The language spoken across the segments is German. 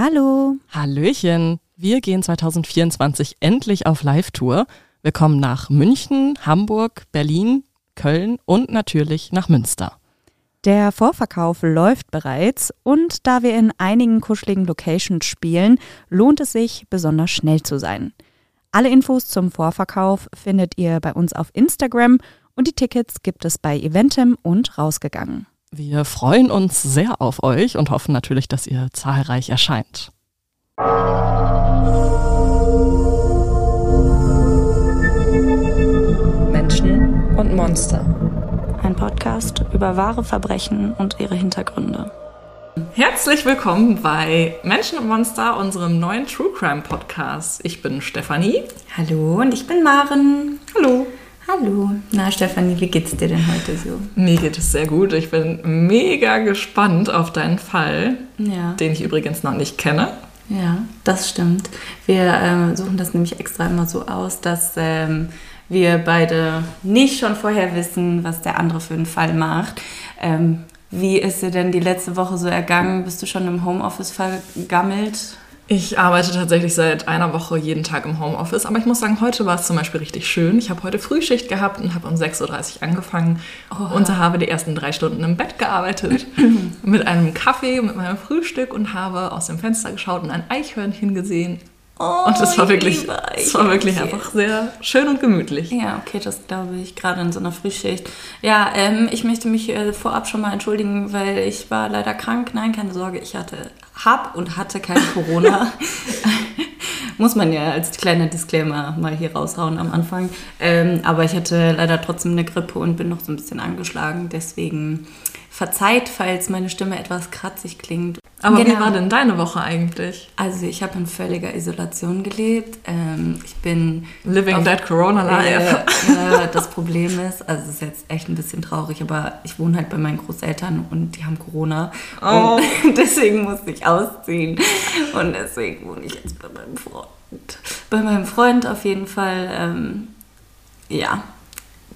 Hallo. Hallöchen. Wir gehen 2024 endlich auf Live-Tour. Wir kommen nach München, Hamburg, Berlin, Köln und natürlich nach Münster. Der Vorverkauf läuft bereits und da wir in einigen kuscheligen Locations spielen, lohnt es sich, besonders schnell zu sein. Alle Infos zum Vorverkauf findet ihr bei uns auf Instagram und die Tickets gibt es bei Eventim und rausgegangen. Wir freuen uns sehr auf euch und hoffen natürlich, dass ihr zahlreich erscheint. Menschen und Monster. Ein Podcast über wahre Verbrechen und ihre Hintergründe. Herzlich willkommen bei Menschen und Monster, unserem neuen True Crime Podcast. Ich bin Stefanie. Hallo und ich bin Maren. Hallo. Hallo. Na, Stefanie, wie geht's dir denn heute so? Mir geht es sehr gut. Ich bin mega gespannt auf deinen Fall, Ja. den ich übrigens noch nicht kenne. Ja, das stimmt. Wir ähm, suchen das nämlich extra immer so aus, dass ähm, wir beide nicht schon vorher wissen, was der andere für einen Fall macht. Ähm, wie ist dir denn die letzte Woche so ergangen? Bist du schon im Homeoffice vergammelt? Ich arbeite tatsächlich seit einer Woche jeden Tag im Homeoffice, aber ich muss sagen, heute war es zum Beispiel richtig schön. Ich habe heute Frühschicht gehabt und habe um 6.30 Uhr angefangen und habe die ersten drei Stunden im Bett gearbeitet mit einem Kaffee, mit meinem Frühstück und habe aus dem Fenster geschaut und ein Eichhörnchen gesehen. und es war ich wirklich, es war wirklich einfach sehr schön und gemütlich. Ja, okay, das glaube ich, gerade in so einer Frühschicht. Ja, ähm, ich möchte mich äh, vorab schon mal entschuldigen, weil ich war leider krank. Nein, keine Sorge, ich hatte, hab und hatte kein Corona. Muss man ja als kleiner Disclaimer mal hier raushauen am Anfang. Ähm, aber ich hatte leider trotzdem eine Grippe und bin noch so ein bisschen angeschlagen. Deswegen verzeiht, falls meine Stimme etwas kratzig klingt. Aber wie Genau. war denn deine Woche eigentlich? Also ich habe in völliger Isolation gelebt. Ähm, ich bin Living Dead Corona Life. ja, das Problem ist, also es ist jetzt echt ein bisschen traurig, aber ich wohne halt bei meinen Großeltern und die haben Corona. Oh. Und deswegen musste ich ausziehen. Und deswegen wohne ich jetzt bei meinem Freund. Bei meinem Freund auf jeden Fall, ähm, ja.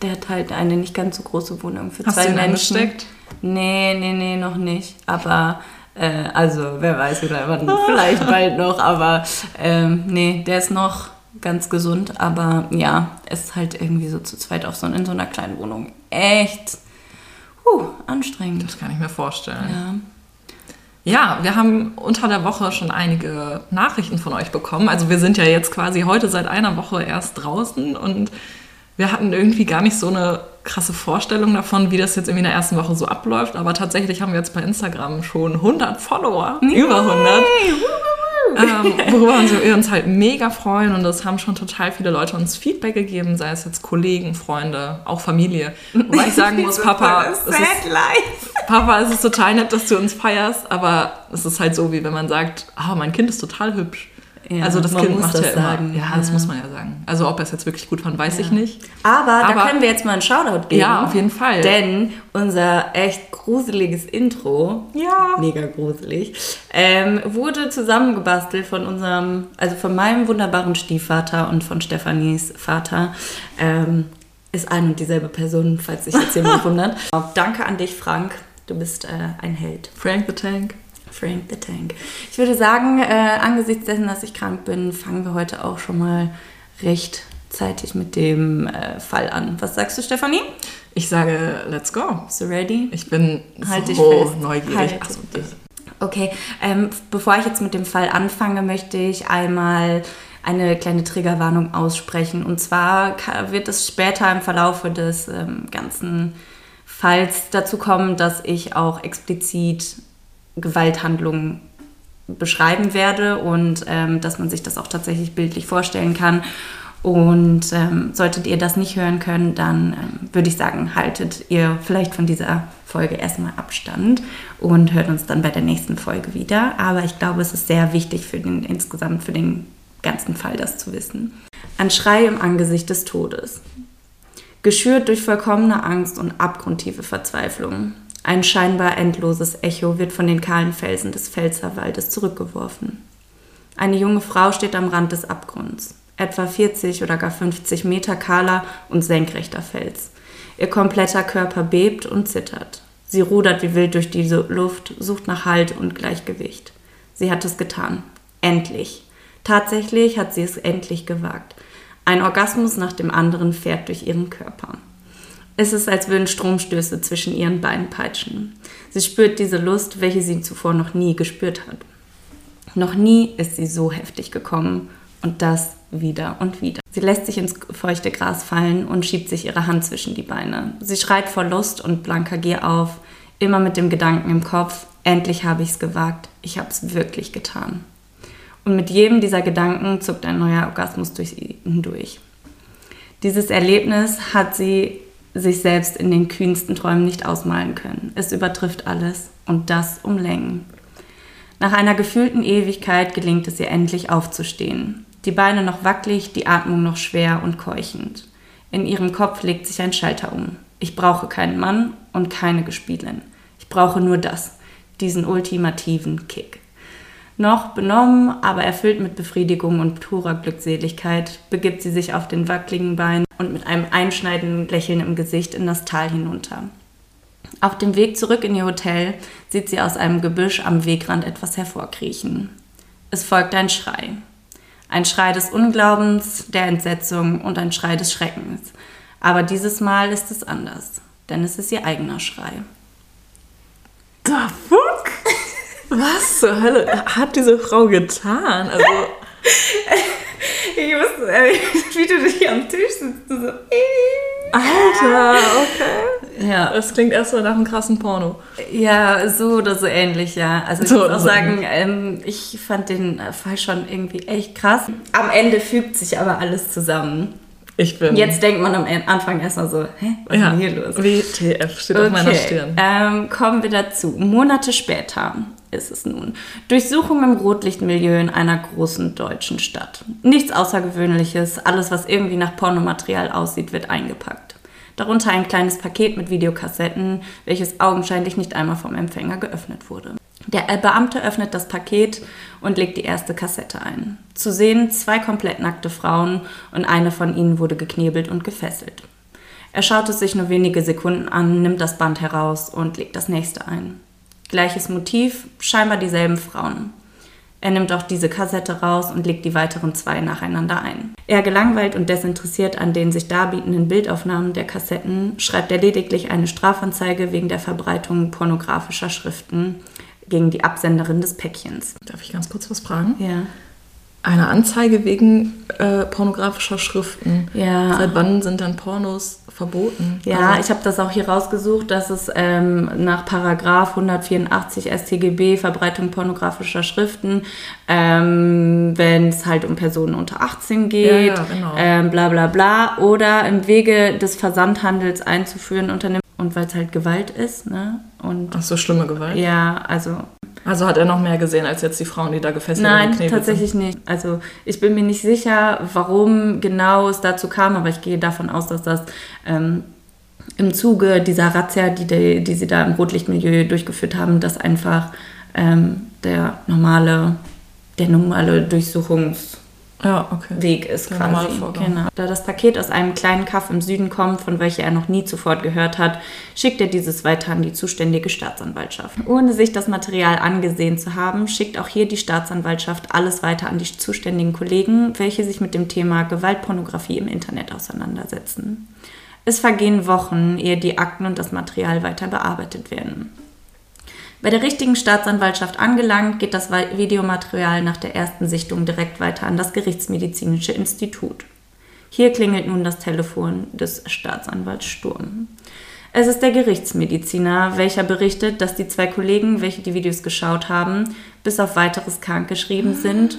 Der hat halt eine nicht ganz so große Wohnung für Hast zwei du ihn Menschen. angesteckt? Nee, nee, nee, noch nicht. Aber, äh, also, wer weiß, vielleicht bald noch. Aber, ähm, nee, der ist noch ganz gesund. Aber ja, ist halt irgendwie so zu zweit auf so, in so einer kleinen Wohnung. Echt, huh, anstrengend. Das kann ich mir vorstellen. Ja. Ja, wir haben unter der Woche schon einige Nachrichten von euch bekommen. Also wir sind ja jetzt quasi heute seit einer Woche erst draußen und wir hatten irgendwie gar nicht so eine krasse Vorstellung davon, wie das jetzt irgendwie in der ersten Woche so abläuft. Aber tatsächlich haben wir jetzt bei Instagram schon 100 Follower, über 100. ähm, worüber wir uns halt mega freuen und es haben schon total viele Leute uns Feedback gegeben, sei es jetzt Kollegen, Freunde, auch Familie. Wobei ich sagen muss, Papa, es ist. Papa, es ist total nett, dass du uns feierst, aber es ist halt so, wie wenn man sagt, ah, mein Kind ist total hübsch. Ja, also das Kind macht das ja immer. sagen. Ja, das Ja. muss man ja sagen. Also ob er es jetzt wirklich gut fand, weiß ich nicht. Aber, da Aber- können wir jetzt mal einen Shoutout geben. Ja, auf jeden Fall. Denn unser echt gruseliges Intro, Ja. mega gruselig, ähm, wurde zusammengebastelt von unserem, also von meinem wunderbaren Stiefvater und von Stefanis Vater. Ähm, ist ein und dieselbe Person, falls sich jetzt jemand wundert. Danke an dich, Frank. Du bist äh, ein Held. Frank the Tank. Frank the Tank. Ich würde sagen, äh, angesichts dessen, dass ich krank bin, fangen wir heute auch schon mal recht zeitig mit dem äh, Fall an. Was sagst du, Stefanie? Ich sage, let's go. Du ready? Ich bin Halt so neugierig. Halt Ach so. Okay, ähm, bevor ich jetzt mit dem Fall anfange, möchte ich einmal eine kleine Triggerwarnung aussprechen. Und zwar wird es später im Verlaufe des ähm, ganzen Falls dazu kommen, dass ich auch explizit Gewalthandlungen beschreiben werde und ähm, dass man sich das auch tatsächlich bildlich vorstellen kann. Und ähm, solltet ihr das nicht hören können, dann ähm, würde ich sagen, haltet ihr vielleicht von dieser Folge erstmal Abstand und hört uns dann bei der nächsten Folge wieder. Aber ich glaube, es ist sehr wichtig für den insgesamt für den ganzen Fall, das zu wissen. Ein Schrei im Angesicht des Todes. Geschürt durch vollkommene Angst und abgrundtiefe Verzweiflung. Ein scheinbar endloses Echo wird von den kahlen Felsen des Pfälzerwaldes zurückgeworfen. Eine junge Frau steht am Rand des Abgrunds. Etwa 40 oder gar 50 Meter kahler und senkrechter Fels. Ihr kompletter Körper bebt und zittert. Sie rudert wie wild durch diese Luft, sucht nach Halt und Gleichgewicht. Sie hat es getan. Endlich. Tatsächlich hat sie es endlich gewagt. Ein Orgasmus nach dem anderen fährt durch ihren Körper. Es ist, als würden Stromstöße zwischen ihren Beinen peitschen. Sie spürt diese Lust, welche sie zuvor noch nie gespürt hat. Noch nie ist sie so heftig gekommen und das wieder und wieder. Sie lässt sich ins feuchte Gras fallen und schiebt sich ihre Hand zwischen die Beine. Sie schreit vor Lust und blanker Gier auf, immer mit dem Gedanken im Kopf, endlich habe ich es gewagt, ich habe es wirklich getan. Und mit jedem dieser Gedanken zuckt ein neuer Orgasmus durch sie hindurch. Dieses Erlebnis hat sie sich selbst in den kühnsten Träumen nicht ausmalen können. Es übertrifft alles und das um Längen. Nach einer gefühlten Ewigkeit gelingt es ihr endlich aufzustehen. Die Beine noch wackelig, die Atmung noch schwer und keuchend. In ihrem Kopf legt sich ein Schalter um. Ich brauche keinen Mann und keine Gespielin. Ich brauche nur das, diesen ultimativen Kick. Noch benommen, aber erfüllt mit Befriedigung und purer Glückseligkeit, begibt sie sich auf den wackeligen Beinen und mit einem einschneidenden Lächeln im Gesicht in das Tal hinunter. Auf dem Weg zurück in ihr Hotel sieht sie aus einem Gebüsch am Wegrand etwas hervorkriechen. Es folgt ein Schrei. Ein Schrei des Unglaubens, der Entsetzung und ein Schrei des Schreckens. Aber dieses Mal ist es anders, denn es ist ihr eigener Schrei. The fuck? Was zur Hölle hat diese Frau getan? Also. ich wusste, äh, wie du dich am Tisch sitzt. So. Alter, okay. Ja. Das klingt erstmal nach einem krassen Porno. Ja, so oder so ähnlich, ja. Also ich So muss auch so sagen, ähm, ich fand den äh, Fall schon irgendwie echt krass. Am Ende fügt sich aber alles zusammen. Ich bin. Jetzt denkt man am Anfang erstmal so, hä, was ja, ist denn hier los? WTF steht auf meiner Stirn. Ähm, kommen wir dazu. Monate später ist es nun. Durchsuchung im Rotlichtmilieu in einer großen deutschen Stadt. Nichts Außergewöhnliches, alles, was irgendwie nach Pornomaterial aussieht, wird eingepackt. Darunter ein kleines Paket mit Videokassetten, welches augenscheinlich nicht einmal vom Empfänger geöffnet wurde. Der Beamte öffnet das Paket und legt die erste Kassette ein. Zu sehen zwei komplett nackte Frauen und eine von ihnen wurde geknebelt und gefesselt. Er schaut es sich nur wenige Sekunden an, nimmt das Band heraus und legt das nächste ein. Gleiches Motiv, scheinbar dieselben Frauen. Er nimmt auch diese Kassette raus und legt die weiteren zwei nacheinander ein. Er gelangweilt und desinteressiert an den sich darbietenden Bildaufnahmen der Kassetten, schreibt er lediglich eine Strafanzeige wegen der Verbreitung pornografischer Schriften gegen die Absenderin des Päckchens. Darf ich ganz kurz was fragen? Ja. Eine Anzeige wegen äh, pornografischer Schriften. Ja. Seit wann sind dann Pornos verboten? Ja, Also- ich habe das auch hier rausgesucht, dass es ähm, nach Paragraph 184 StGB Verbreitung pornografischer Schriften, ähm, wenn es halt um Personen unter 18 geht, Ja, ja, genau. ähm, bla bla bla, oder im Wege des Versandhandels einzuführen unternimmt und weil es halt Gewalt ist, ne? Und Ach so, schlimme Gewalt. ja, also Also hat er noch mehr gesehen als jetzt die Frauen, die da gefesselt Nein, geknebelt tatsächlich nicht. Also ich bin mir nicht sicher, warum genau es dazu kam, aber ich gehe davon aus, dass das ähm, im Zuge dieser Razzia, die, die, die sie da im Rotlichtmilieu durchgeführt haben, dass einfach ähm, der normale, der normale Durchsuchungsweg sind. Ja, okay. ist Der quasi. Vorgang. Genau. Da das Paket aus einem kleinen Kaff im Süden kommt, von welcher er noch nie zuvor gehört hat, schickt er dieses weiter an die zuständige Staatsanwaltschaft. Ohne sich das Material angesehen zu haben, schickt auch hier die Staatsanwaltschaft alles weiter an die zuständigen Kollegen, welche sich mit dem Thema Gewaltpornografie im Internet auseinandersetzen. Es vergehen Wochen, ehe die Akten und das Material weiter bearbeitet werden. Bei der richtigen Staatsanwaltschaft angelangt, geht das Videomaterial nach der ersten Sichtung direkt weiter an das Gerichtsmedizinische Institut. Hier klingelt nun das Telefon des Staatsanwalts Sturm. Es ist der Gerichtsmediziner, welcher berichtet, dass die zwei Kollegen, welche die Videos geschaut haben, bis auf weiteres krankgeschrieben sind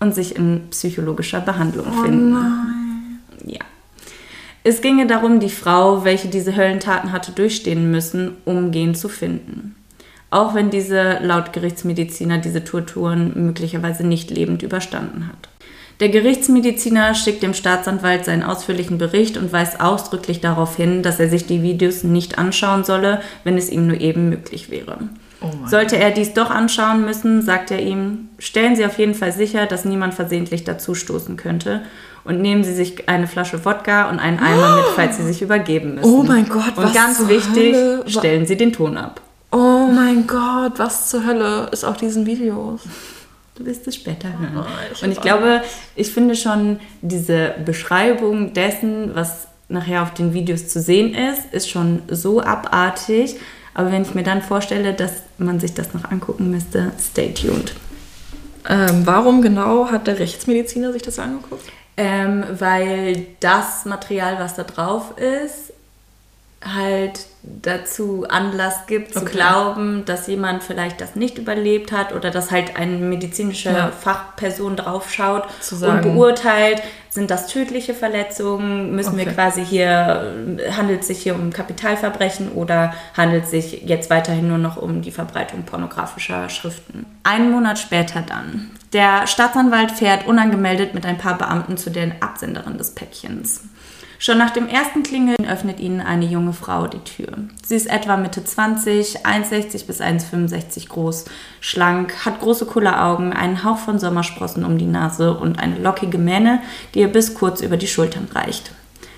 und sich in psychologischer Behandlung finden. Ja. Es ginge darum, die Frau, welche diese Höllentaten hatte durchstehen müssen, umgehend zu finden. Auch wenn diese laut Gerichtsmediziner diese Torturen möglicherweise nicht lebend überstanden hat. Der Gerichtsmediziner schickt dem Staatsanwalt seinen ausführlichen Bericht und weist ausdrücklich darauf hin, dass er sich die Videos nicht anschauen solle, wenn es ihm nur eben möglich wäre. Oh Sollte er dies doch anschauen müssen, sagt er ihm, stellen Sie auf jeden Fall sicher, dass niemand versehentlich dazustoßen könnte und nehmen Sie sich eine Flasche Wodka und einen Eimer mit, falls Sie sich übergeben müssen. Oh mein Gott, Und was ganz zur wichtig, Hölle? Stellen Sie den Ton ab. Oh mein Gott, was zur Hölle ist auf diesen Videos? Du wirst es später hören. Oh, ich und ich glaube, ich finde schon diese Beschreibung dessen, was nachher auf den Videos zu sehen ist, ist schon so abartig. Aber wenn ich mir dann vorstelle, dass man sich das noch angucken müsste, stay tuned. Ähm, warum genau hat der Rechtsmediziner sich das angeguckt? Ähm, weil das Material, was da drauf ist, halt dazu Anlass gibt zu Okay. glauben, dass jemand vielleicht das nicht überlebt hat oder dass halt eine medizinische Ja. Fachperson draufschaut und beurteilt, sind das tödliche Verletzungen, müssen wir Okay. quasi hier, handelt es sich hier um Kapitalverbrechen oder handelt es sich jetzt weiterhin nur noch um die Verbreitung pornografischer Schriften. Einen Monat später dann. Der Staatsanwalt fährt unangemeldet mit ein paar Beamten zu der Absenderin des Päckchens. Schon nach dem ersten Klingeln öffnet ihnen eine junge Frau die Tür. Sie ist etwa Mitte 20, 1,60 bis 1,65 groß, schlank, hat große Kulleraugen, einen Hauch von Sommersprossen um die Nase und eine lockige Mähne, die ihr bis kurz über die Schultern reicht.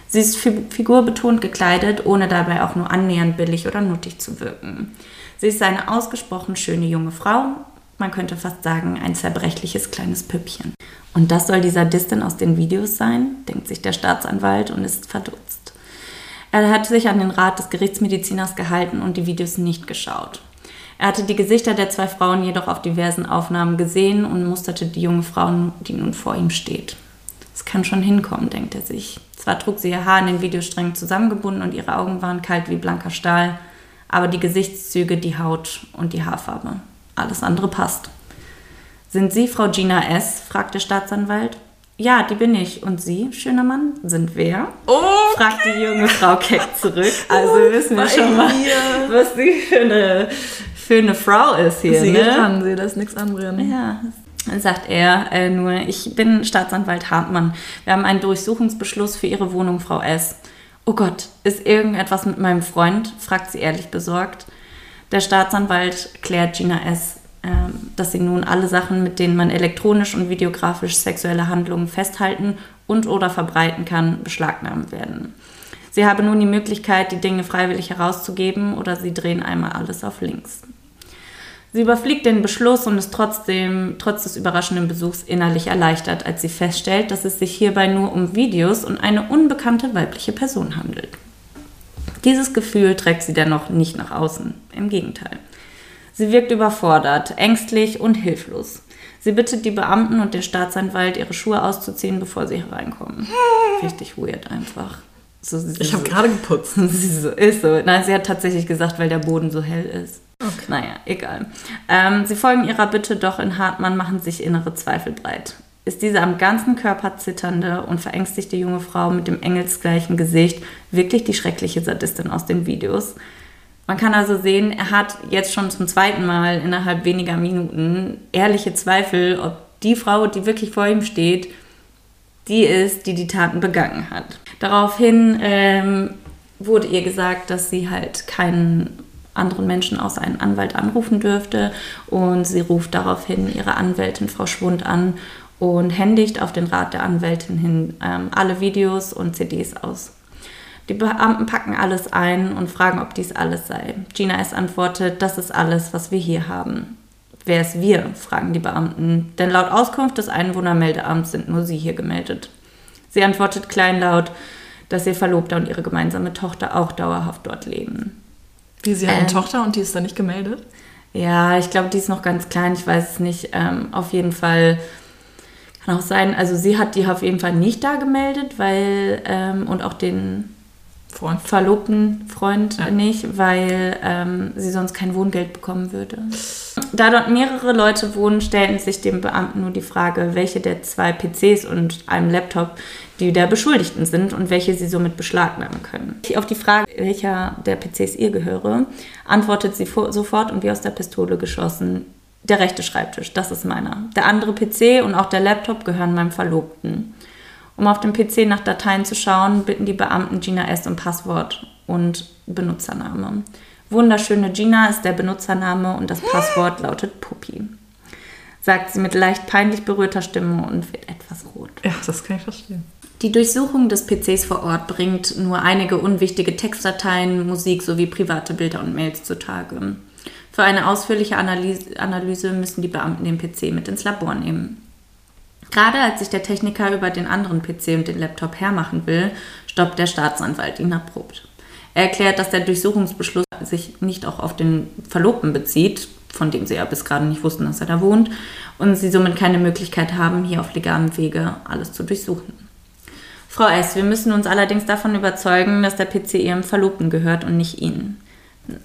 Sie ist fi- figurbetont gekleidet, ohne dabei auch nur annähernd billig oder nuttig zu wirken. Sie ist eine ausgesprochen schöne junge Frau, man könnte fast sagen ein zerbrechliches kleines Püppchen. Und das soll die Sadistin aus den Videos sein, denkt sich der Staatsanwalt und ist verdutzt. Er hat sich an den Rat des Gerichtsmediziners gehalten und die Videos nicht geschaut. Er hatte die Gesichter der zwei Frauen jedoch auf diversen Aufnahmen gesehen und musterte die junge Frau, die nun vor ihm steht. Es kann schon hinkommen, denkt er sich. Zwar trug sie ihr Haar in den Videos zusammengebunden und ihre Augen waren kalt wie blanker Stahl, aber die Gesichtszüge, die Haut und die Haarfarbe, alles andere passt. Sind Sie Frau Gina S.? fragt der Staatsanwalt. Ja, die bin ich. Und Sie, schöner Mann, sind wer? Oh, fragt die junge Frau keck zurück. Also wissen wir schon mal, mir. was sie für eine, für eine Frau ist hier. sie ne? ran, sie lässt nichts anbrennen. Ja, dann sagt er äh, nur, ich bin Staatsanwalt Hartmann. Wir haben einen Durchsuchungsbeschluss für Ihre Wohnung, Frau S. Oh Gott, ist irgendetwas mit meinem Freund? fragt sie ehrlich besorgt. Der Staatsanwalt klärt Gina S., ähm, dass sie nun alle Sachen, mit denen man elektronisch und videografisch sexuelle Handlungen festhalten und oder verbreiten kann, beschlagnahmt werden. Sie habe nun die Möglichkeit, die Dinge freiwillig herauszugeben oder sie drehen einmal alles auf links. Sie überfliegt den Beschluss und ist trotzdem, trotz des überraschenden Besuchs, innerlich erleichtert, als sie feststellt, dass es sich hierbei nur um Videos und eine unbekannte weibliche Person handelt. Dieses Gefühl trägt sie dennoch nicht nach außen. Im Gegenteil. Sie wirkt überfordert, ängstlich und hilflos. Sie bittet die Beamten und den Staatsanwalt, ihre Schuhe auszuziehen, bevor sie hereinkommen. Richtig weird einfach. So, Ich habe so- gerade geputzt. Sie so, ist so. Nein, sie hat tatsächlich gesagt, weil der Boden so hell ist. Okay. Naja, egal. Ähm, sie folgen ihrer Bitte, doch in Hartmann machen sich innere Zweifel breit. Ist diese am ganzen Körper zitternde und verängstigte junge Frau mit dem engelsgleichen Gesicht wirklich die schreckliche Sadistin aus den Videos? Man kann also sehen, er hat jetzt schon zum zweiten Mal innerhalb weniger Minuten ehrliche Zweifel, ob die Frau, die wirklich vor ihm steht, die ist, die die Taten begangen hat. Daraufhin ähm, wurde ihr gesagt, dass sie halt keinen anderen Menschen außer einen Anwalt anrufen dürfte und sie ruft daraufhin ihre Anwältin Frau Schwund an und händigt auf den Rat der Anwältin hin ähm, alle Videos und CDs aus. Die Beamten packen alles ein und fragen, ob dies alles sei. Gina S. antwortet, das ist alles, was wir hier haben. Wer ist wir? fragen die Beamten, denn laut Auskunft des Einwohnermeldeamts sind nur sie hier gemeldet. Sie antwortet kleinlaut, dass ihr Verlobter und ihre gemeinsame Tochter auch dauerhaft dort leben. Wie, sie hat eine Ähm. Tochter und die ist da nicht gemeldet? Ja, ich glaube, die ist noch ganz klein, ich weiß es nicht. Ähm, auf jeden Fall kann auch sein, also sie hat die auf jeden Fall nicht da gemeldet, weil, ähm, und auch den Freund. verlobten Freund Ja. nicht, weil ähm, sie sonst kein Wohngeld bekommen würde. Da dort mehrere Leute wohnen, stellten sich dem Beamten nur die Frage, welche der zwei PCs und einem Laptop die der Beschuldigten sind und welche sie somit beschlagnahmen können. Auf die Frage, welcher der PCs ihr gehöre, antwortet sie sofort und wie aus der Pistole geschossen, der rechte Schreibtisch, das ist meiner. Der andere PC und auch der Laptop gehören meinem Verlobten. Um auf dem PC nach Dateien zu schauen, bitten die Beamten Gina S. um Passwort und Benutzername. Wunderschöne Gina ist der Benutzername und das Passwort lautet Puppi. Sagt sie mit leicht peinlich berührter Stimme und wird etwas rot. Ja, das kann ich verstehen. Die Durchsuchung des PCs vor Ort bringt nur einige unwichtige Textdateien, Musik sowie private Bilder und Mails zutage. Für eine ausführliche Analyse, müssen die Beamten den PC mit ins Labor nehmen. Gerade als sich der Techniker über den anderen PC und den Laptop hermachen will, stoppt der Staatsanwalt ihn abrupt. Er erklärt, dass der Durchsuchungsbeschluss sich nicht auch auf den Verlobten bezieht, von dem sie ja bis gerade nicht wussten, dass er da wohnt, und sie somit keine Möglichkeit haben, hier auf legalem Wege alles zu durchsuchen. Frau S., wir müssen uns allerdings davon überzeugen, dass der PC Ihrem Verlobten gehört und nicht Ihnen.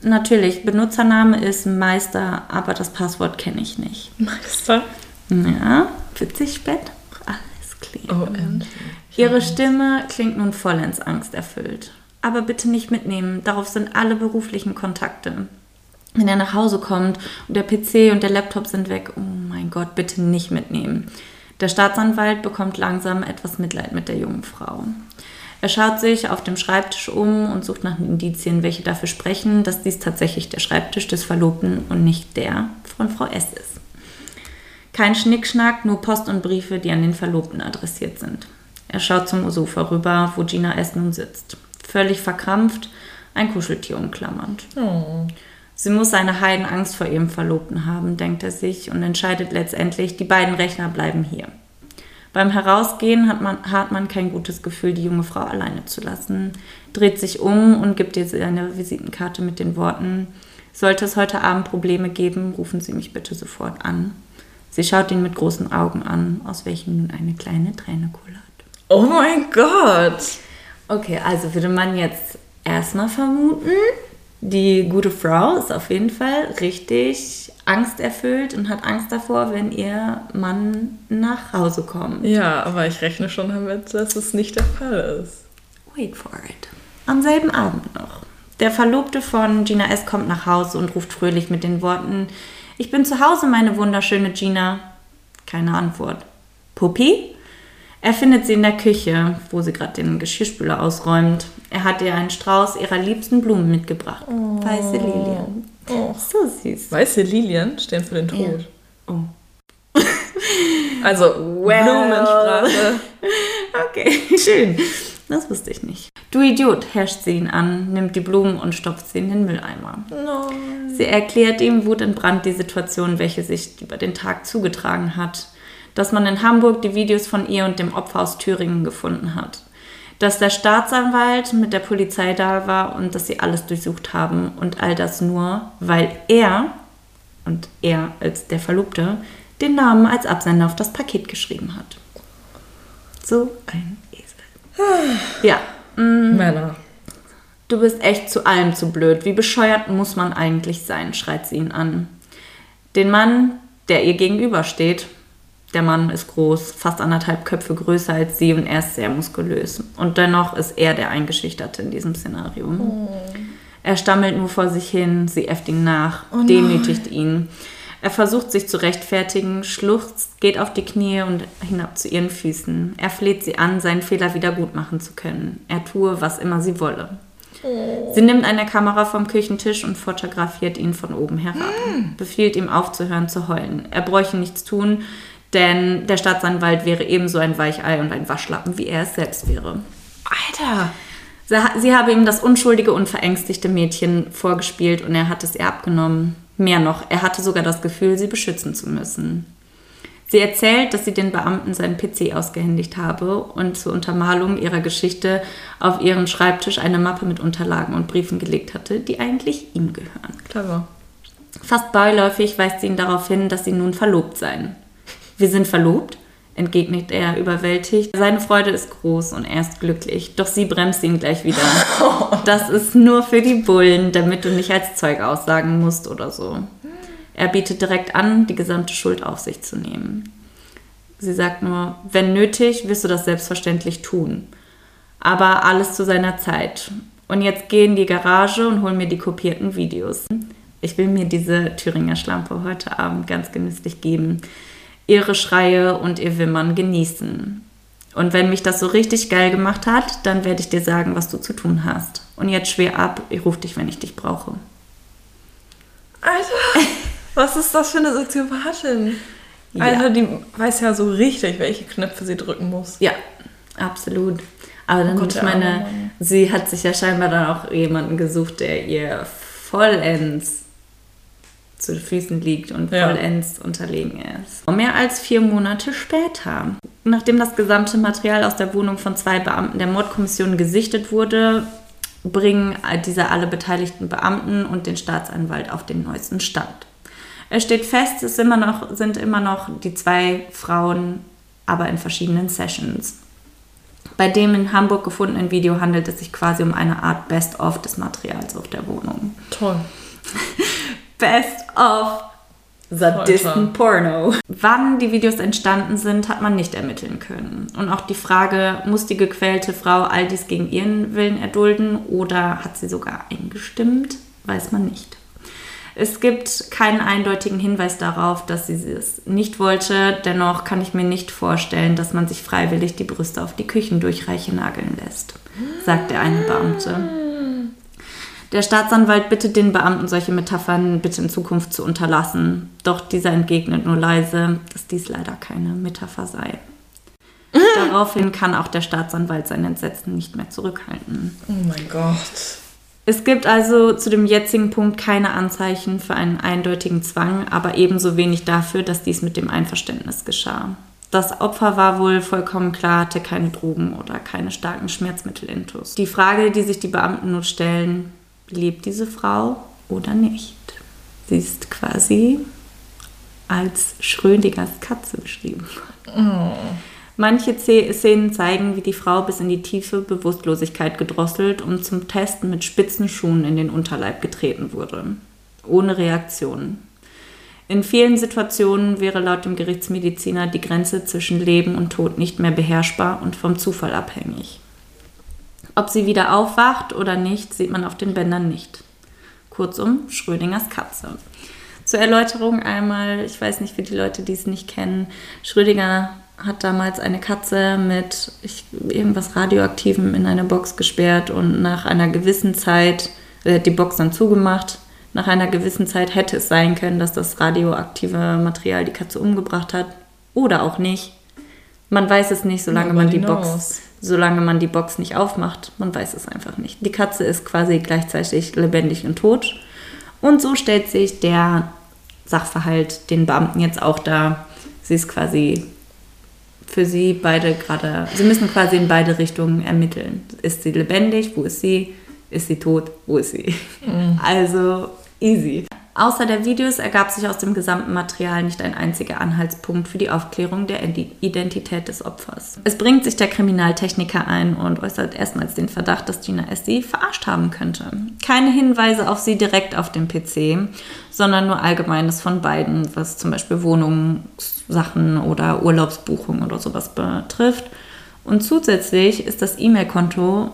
Natürlich, Benutzername ist Meister, aber das Passwort kenne ich nicht. Meister? Ja, witzig spät. Alles klar. Oh, endlich. Ihre Stimme klingt nun vollends angsterfüllt. Aber bitte nicht mitnehmen, darauf sind alle beruflichen Kontakte. Wenn er nach Hause kommt und der PC und der Laptop sind weg, oh mein Gott, bitte nicht mitnehmen. Der Staatsanwalt bekommt langsam etwas Mitleid mit der jungen Frau. Er schaut sich auf dem Schreibtisch um und sucht nach Indizien, welche dafür sprechen, dass dies tatsächlich der Schreibtisch des Verlobten und nicht der von Frau S. ist. Kein Schnickschnack, nur Post und Briefe, die an den Verlobten adressiert sind. Er schaut zum Sofa rüber, wo Gina S. nun sitzt. Völlig verkrampft, ein Kuscheltier umklammernd. Oh. Sie muss eine Heidenangst vor ihrem Verlobten haben, denkt er sich und entscheidet letztendlich, die beiden Rechner bleiben hier. Beim Herausgehen hat man, hat man kein gutes Gefühl, die junge Frau alleine zu lassen, dreht sich um und gibt ihr seine Visitenkarte mit den Worten, sollte es heute Abend Probleme geben, rufen Sie mich bitte sofort an. Sie schaut ihn mit großen Augen an, aus welchen nun eine kleine Träne kullert. Oh mein Gott. Okay, also würde man jetzt erstmal vermuten, die gute Frau ist auf jeden Fall richtig angsterfüllt und hat Angst davor, wenn ihr Mann nach Hause kommt. Ja, aber ich rechne schon damit, dass es nicht der Fall ist. Wait for it. Am selben Abend noch. Der Verlobte von Gina S. kommt nach Hause und ruft fröhlich mit den Worten: Ich bin zu Hause, meine wunderschöne Gina. Keine Antwort. Puppi? Er findet sie in der Küche, wo sie gerade den Geschirrspüler ausräumt. Er hat ihr einen Strauß ihrer liebsten Blumen mitgebracht. Weiße Lilien. Oh. So süß. Weiße Lilien stehen für den Tod. Oh. Also Well. Blumensprache. Okay, schön. Das wusste ich nicht. Du Idiot, herrscht sie ihn an, nimmt die Blumen und stopft sie in den Mülleimer. Nein. Sie erklärt ihm wutentbrannt die Situation, welche sich über den Tag zugetragen hat. Dass man in Hamburg die Videos von ihr und dem Opfer aus Thüringen gefunden hat. Dass der Staatsanwalt mit der Polizei da war und dass sie alles durchsucht haben. Und all das nur, weil er, und er als der Verlobte, den Namen als Absender auf das Paket geschrieben hat. So ein Esel. Ja, Männer. Du bist echt zu allem zu blöd. Wie bescheuert muss man eigentlich sein, schreit sie ihn an. Den Mann, der ihr gegenübersteht, der Mann ist groß, fast anderthalb Köpfe größer als sie und er ist sehr muskulös. Und dennoch ist er der Eingeschüchterte in diesem Szenario. Er stammelt nur vor sich hin, sie äfft ihn nach, demütigt ihn. Er versucht sich zu rechtfertigen, schluchzt, geht auf die Knie und hinab zu ihren Füßen. Er fleht sie an, seinen Fehler wieder gut machen zu können. Er tue, was immer sie wolle. Sie nimmt eine Kamera vom Küchentisch und fotografiert ihn von oben herab. Befiehlt ihm aufzuhören zu heulen. Er bräuchte nichts tun, denn der Staatsanwalt wäre ebenso ein Weichei und ein Waschlappen, wie er es selbst wäre. Alter. Sie ha- Sie habe ihm das unschuldige und verängstigte Mädchen vorgespielt und er hat es ihr abgenommen. Mehr noch, er hatte sogar das Gefühl, sie beschützen zu müssen. Sie erzählt, dass sie den Beamten seinen PC ausgehändigt habe und zur Untermalung ihrer Geschichte auf ihren Schreibtisch eine Mappe mit Unterlagen und Briefen gelegt hatte, die eigentlich ihm gehören. Clever. Fast beiläufig weist sie ihn darauf hin, dass sie nun verlobt seien. Wir sind verlobt, entgegnet er überwältigt. Seine Freude ist groß und er ist glücklich, doch sie bremst ihn gleich wieder. Das ist nur für die Bullen, damit du nicht als Zeug aussagen musst oder so. Er bietet direkt an, die gesamte Schuld auf sich zu nehmen. Sie sagt nur, wenn nötig, wirst du das selbstverständlich tun. Aber alles zu seiner Zeit. Und jetzt geh in die Garage und hol mir die kopierten Videos. Ich will mir diese Thüringer Schlampe heute Abend ganz genüsslich geben. Ihre Schreie und ihr Wimmern genießen. Und wenn mich das so richtig geil gemacht hat, dann werde ich dir sagen, was du zu tun hast. Und jetzt schwer ab, ich rufe dich, wenn ich dich brauche. Alter. Was ist das für eine Soziopathin? Ja. Alter, die weiß ja so richtig, welche Knöpfe sie drücken muss. Ja, absolut. Aber dann, Oh Gott, ich meine, sie hat sich ja scheinbar dann auch jemanden gesucht, der ihr vollends zu Füßen liegt und Ja. vollends unterlegen ist. Mehr als vier Monate später, nachdem das gesamte Material aus der Wohnung von zwei Beamten der Mordkommission gesichtet wurde, bringen diese alle beteiligten Beamten und den Staatsanwalt auf den neuesten Stand. Es steht fest, es immer noch, sind immer noch die zwei Frauen, aber in verschiedenen Sessions. Bei dem in Hamburg gefundenen Video handelt es sich quasi um eine Art Best-of des Materials auf der Wohnung. Toll. Best of sadisten Porno. Wann die Videos entstanden sind, hat man nicht ermitteln können. Und auch die Frage, muss die gequälte Frau all dies gegen ihren Willen erdulden oder hat sie sogar eingestimmt, weiß man nicht. Es gibt keinen eindeutigen Hinweis darauf, dass sie es nicht wollte. Dennoch kann ich mir nicht vorstellen, dass man sich freiwillig die Brüste auf die Küchendurchreiche nageln lässt, sagt der eine Beamte. Der Staatsanwalt bittet den Beamten, solche Metaphern bitte in Zukunft zu unterlassen. Doch dieser entgegnet nur leise, dass dies leider keine Metapher sei. Daraufhin kann auch der Staatsanwalt sein Entsetzen nicht mehr zurückhalten. Oh mein Gott. Es gibt also zu dem jetzigen Punkt keine Anzeichen für einen eindeutigen Zwang, aber ebenso wenig dafür, dass dies mit dem Einverständnis geschah. Das Opfer war wohl vollkommen klar, hatte keine Drogen oder keine starken Schmerzmittel-Intus. Die Frage, die sich die Beamten nun stellen, lebt diese Frau oder nicht? Sie ist quasi als Schrödingers Katze beschrieben. Manche Ze- Szenen zeigen, wie die Frau bis in die tiefe Bewusstlosigkeit gedrosselt und zum Testen mit spitzen Schuhen in den Unterleib getreten wurde. Ohne Reaktion. In vielen Situationen wäre laut dem Gerichtsmediziner die Grenze zwischen Leben und Tod nicht mehr beherrschbar und vom Zufall abhängig. Ob sie wieder aufwacht oder nicht, sieht man auf den Bändern nicht. Kurzum, Schrödingers Katze. Zur Erläuterung einmal, ich weiß nicht, für die Leute, die es nicht kennen, Schrödinger hat damals eine Katze mit ich, irgendwas Radioaktivem in eine Box gesperrt und nach einer gewissen Zeit, er hat die Box dann zugemacht, nach einer gewissen Zeit hätte es sein können, dass das radioaktive Material die Katze umgebracht hat oder auch nicht. Man weiß es nicht, solange man die Nobody Box knows. Solange man die Box nicht aufmacht. Man weiß es einfach nicht. Die Katze ist quasi gleichzeitig lebendig und tot. Und so stellt sich der Sachverhalt den Beamten jetzt auch dar. Sie ist quasi für sie beide gerade, sie müssen quasi in beide Richtungen ermitteln. Ist sie lebendig? Wo ist sie? Ist sie tot? Wo ist sie? Also easy. Außer der Videos ergab sich aus dem gesamten Material nicht ein einziger Anhaltspunkt für die Aufklärung der Identität des Opfers. Es bringt sich der Kriminaltechniker ein und äußert erstmals den Verdacht, dass Gina S. sie verarscht haben könnte. Keine Hinweise auf sie direkt auf dem PC, sondern nur Allgemeines von beiden, was zum Beispiel Wohnungssachen oder Urlaubsbuchungen oder sowas betrifft. Und zusätzlich ist das E-Mail-Konto,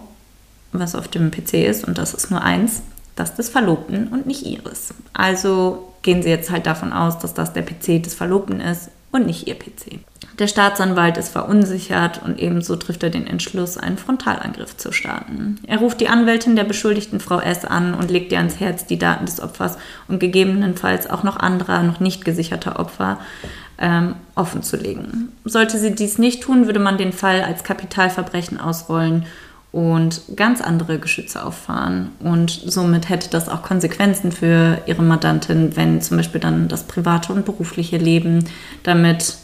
was auf dem PC ist, und das ist nur eins, das des Verlobten und nicht ihres. Also gehen Sie jetzt halt davon aus, dass das der PC des Verlobten ist und nicht ihr PC. Der Staatsanwalt ist verunsichert und ebenso trifft er den Entschluss, einen Frontalangriff zu starten. Er ruft die Anwältin der beschuldigten Frau S. an und legt ihr ans Herz, die Daten des Opfers und gegebenenfalls auch noch anderer, noch nicht gesicherter Opfer ähm, offenzulegen. Sollte sie dies nicht tun, würde man den Fall als Kapitalverbrechen ausrollen und ganz andere Geschütze auffahren. Und somit hätte das auch Konsequenzen für ihre Mandantin, wenn zum Beispiel dann das private und berufliche Leben damit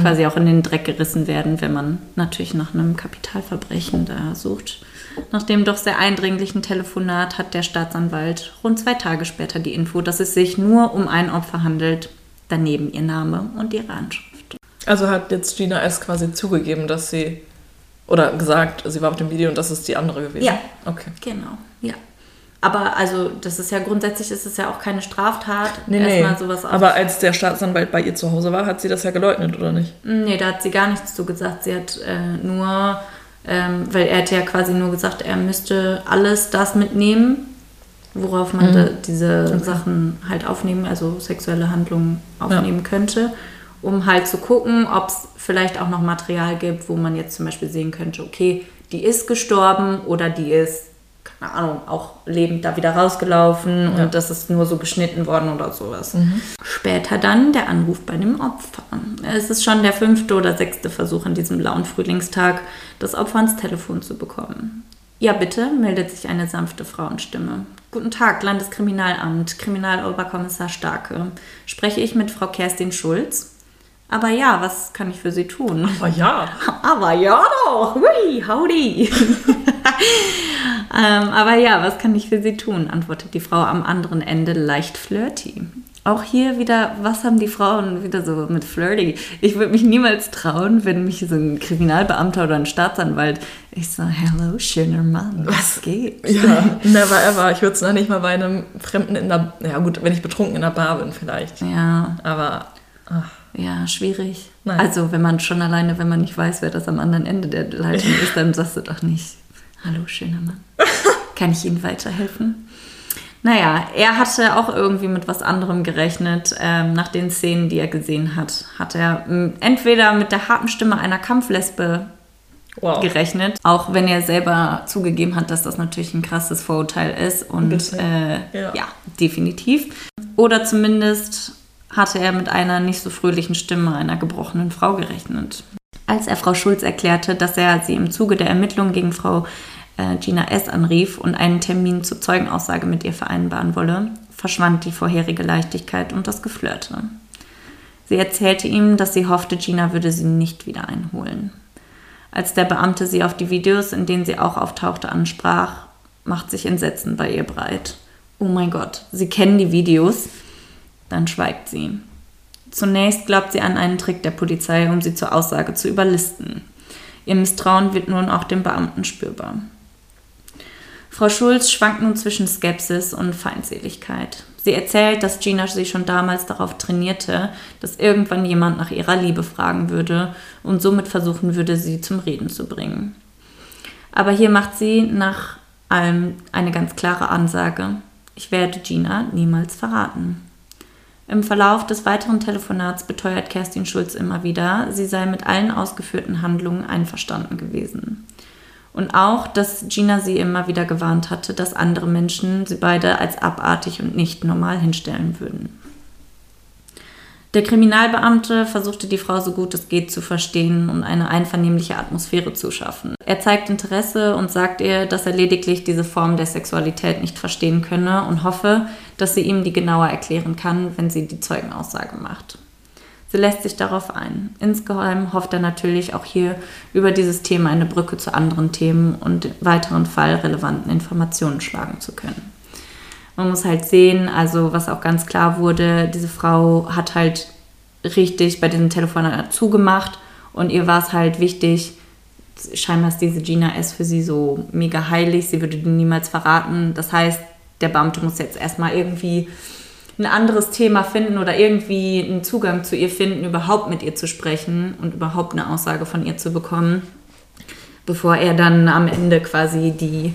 quasi auch in den Dreck gerissen werden, wenn man natürlich nach einem Kapitalverbrechen da sucht. Nach dem doch sehr eindringlichen Telefonat hat der Staatsanwalt rund zwei Tage später die Info, dass es sich nur um ein Opfer handelt, daneben ihr Name und ihre Anschrift. Also hat jetzt Gina S. quasi zugegeben, dass sie. Oder gesagt, sie war auf dem Video und das ist die andere gewesen. Ja. Okay. Genau, ja. Aber also, das ist ja grundsätzlich ist es ja auch keine Straftat, Nee, nee. erstmal sowas Aber als der Staatsanwalt bei ihr zu Hause war, hat sie das ja geleugnet, oder nicht? Nee, da hat sie gar nichts zu gesagt. Sie hat äh, nur, ähm, weil er hat ja quasi nur gesagt, er müsste alles das mitnehmen, worauf man da, diese Sachen halt aufnehmen, also sexuelle Handlungen aufnehmen könnte, um halt zu gucken, ob es vielleicht auch noch Material gibt, wo man jetzt zum Beispiel sehen könnte, okay, die ist gestorben oder die ist, keine Ahnung, auch lebend da wieder rausgelaufen Ja. und das ist nur so geschnitten worden oder sowas. Später dann der Anruf bei dem Opfer. Es ist schon der fünfte oder sechste Versuch an diesem lauen Frühlingstag, das Opfer ans Telefon zu bekommen. Ja, bitte, meldet sich eine sanfte Frauenstimme. Guten Tag, Landeskriminalamt, Kriminaloberkommissar Starke. Spreche ich mit Frau Kerstin Schulz? Aber ja, was kann ich für Sie tun? Aber ja. Aber ja doch. Hui, howdy. ähm, aber ja, was kann ich für Sie tun? antwortet die Frau am anderen Ende leicht flirty. Auch hier wieder, was haben die Frauen wieder so mit Flirty? Ich würde mich niemals trauen, wenn mich so ein Kriminalbeamter oder ein Staatsanwalt, ich so, hello, schöner Mann, was geht? Ja, never ever. Ich würde es noch nicht mal bei einem Fremden in der, ja gut, wenn ich betrunken in der Bar bin vielleicht. Ja, Aber, ach, ja, schwierig. Nein. Also, wenn man schon alleine, wenn man nicht weiß, wer das am anderen Ende der Leitung ist, dann sagst du doch nicht, hallo, schöner Mann. Kann ich Ihnen weiterhelfen? Naja, er hatte auch irgendwie mit was anderem gerechnet. Ähm, nach den Szenen, die er gesehen hat, hat er m, entweder mit der harten Stimme einer Kampflesbe wow. gerechnet, auch wenn er selber zugegeben hat, dass das natürlich ein krasses Vorurteil ist und äh, ja. ja. definitiv. Oder zumindest hatte er mit einer nicht so fröhlichen Stimme einer gebrochenen Frau gerechnet. Als er Frau Schulz erklärte, dass er sie im Zuge der Ermittlungen gegen Frau äh, Gina S. anrief und einen Termin zur Zeugenaussage mit ihr vereinbaren wolle, verschwand die vorherige Leichtigkeit und das Geflirte. Sie erzählte ihm, dass sie hoffte, Gina würde sie nicht wieder einholen. Als der Beamte sie auf die Videos, in denen sie auch auftauchte, ansprach, macht sich Entsetzen bei ihr breit. Oh mein Gott, sie kennen die Videos. Dann schweigt sie. Zunächst glaubt sie an einen Trick der Polizei, um sie zur Aussage zu überlisten. Ihr Misstrauen wird nun auch dem Beamten spürbar. Frau Schulz schwankt nun zwischen Skepsis und Feindseligkeit. Sie erzählt, dass Gina sie schon damals darauf trainierte, dass irgendwann jemand nach ihrer Liebe fragen würde und somit versuchen würde, sie zum Reden zu bringen. Aber hier macht sie nach allem eine ganz klare Ansage. Ich werde Gina niemals verraten. Im Verlauf des weiteren Telefonats beteuert Kerstin Schulz immer wieder, sie sei mit allen ausgeführten Handlungen einverstanden gewesen. Und auch, dass Gina sie immer wieder gewarnt hatte, dass andere Menschen sie beide als abartig und nicht normal hinstellen würden. Der Kriminalbeamte versuchte die Frau so gut es geht zu verstehen und eine einvernehmliche Atmosphäre zu schaffen. Er zeigt Interesse und sagt ihr, dass er lediglich diese Form der Sexualität nicht verstehen könne und hoffe, dass sie ihm die genauer erklären kann, wenn sie die Zeugenaussage macht. Sie lässt sich darauf ein. Insgeheim hofft er natürlich auch hier über dieses Thema eine Brücke zu anderen Themen und weiteren fallrelevanten Informationen schlagen zu können. Man muss halt sehen, also was auch ganz klar wurde, diese Frau hat halt richtig bei diesem Telefonat zugemacht und ihr war es halt wichtig, scheinbar ist diese Gina S für sie so mega heilig, sie würde die niemals verraten. Das heißt, der Beamte muss jetzt erstmal irgendwie ein anderes Thema finden oder irgendwie einen Zugang zu ihr finden, überhaupt mit ihr zu sprechen und überhaupt eine Aussage von ihr zu bekommen, bevor er dann am Ende quasi die,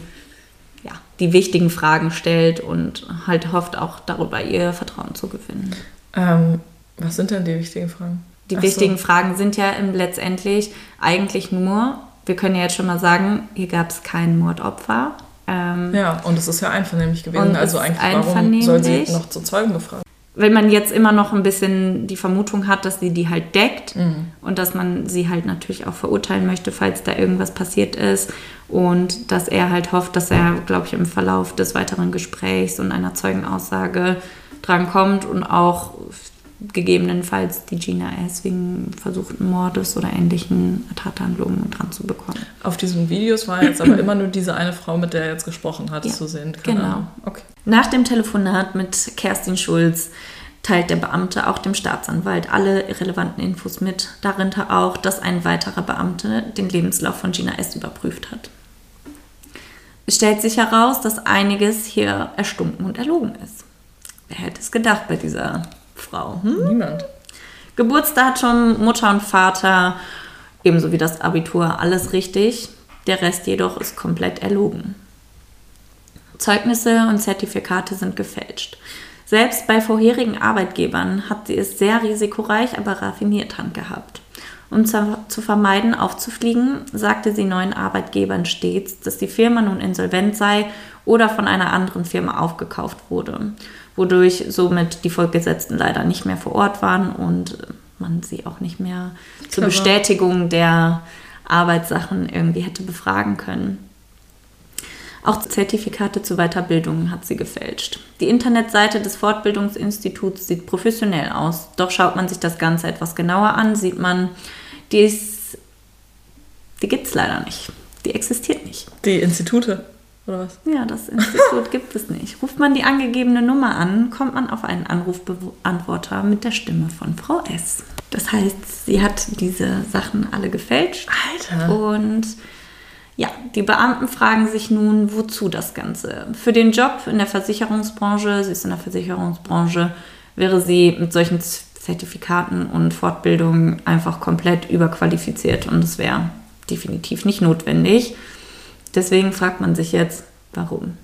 die wichtigen Fragen stellt und halt hofft auch darüber ihr Vertrauen zu gewinnen. Ähm, was sind denn die wichtigen Fragen? Die Ach wichtigen so. Fragen sind ja im letztendlich eigentlich nur, wir können ja jetzt schon mal sagen, hier gab es kein Mordopfer. Ähm, Ja, und es ist ja einvernehmlich gewesen. Also eigentlich, warum soll sie noch zu Zeugen befragen? Wenn man jetzt immer noch ein bisschen die Vermutung hat, dass sie die halt deckt und dass man sie halt natürlich auch verurteilen möchte, falls da irgendwas passiert ist und dass er halt hofft, dass er, glaube ich, im Verlauf des weiteren Gesprächs und einer Zeugenaussage dran kommt und auch gegebenenfalls die Gina S. wegen versuchten Mordes oder ähnlichen Tathandlungen dran zu bekommen. Auf diesen Videos war jetzt aber immer nur diese eine Frau, mit der er jetzt gesprochen hat, Ja, zu sehen. Keine genau. Ahnung. Okay. Nach dem Telefonat mit Kerstin Schulz teilt der Beamte auch dem Staatsanwalt alle relevanten Infos mit, darunter auch, dass ein weiterer Beamte den Lebenslauf von Gina S. überprüft hat. Es stellt sich heraus, dass einiges hier erstunken und erlogen ist. Wer hätte es gedacht bei dieser Frau? Hm? Niemand. Geburtsdatum, Mutter und Vater, ebenso wie das Abitur, alles richtig. Der Rest jedoch ist komplett erlogen. Zeugnisse und Zertifikate sind gefälscht. Selbst bei vorherigen Arbeitgebern hat sie es sehr risikoreich, aber raffiniert handgehabt. Um zu vermeiden, aufzufliegen, sagte sie neuen Arbeitgebern stets, dass die Firma nun insolvent sei oder von einer anderen Firma aufgekauft wurde, wodurch somit die Vorgesetzten leider nicht mehr vor Ort waren und man sie auch nicht mehr zur. Bestätigung der Arbeitssachen irgendwie hätte befragen können. Auch Zertifikate zur Weiterbildung hat sie gefälscht. Die Internetseite des Fortbildungsinstituts sieht professionell aus, doch schaut man sich das Ganze etwas genauer an, sieht man, die, ist, die gibt es leider nicht. Die existiert nicht. Die Institute, oder was? Ja, das Institut gibt es nicht. Ruft man die angegebene Nummer an, kommt man auf einen Anrufbeantworter mit der Stimme von Frau S. Das heißt, sie hat diese Sachen alle gefälscht. Alter. Und ja, die Beamten fragen sich nun, wozu das Ganze? Für den Job in der Versicherungsbranche, sie ist in der Versicherungsbranche, wäre sie mit solchen Zertifikaten und Fortbildungen einfach komplett überqualifiziert und es wäre definitiv nicht notwendig. Deswegen fragt man sich jetzt, warum?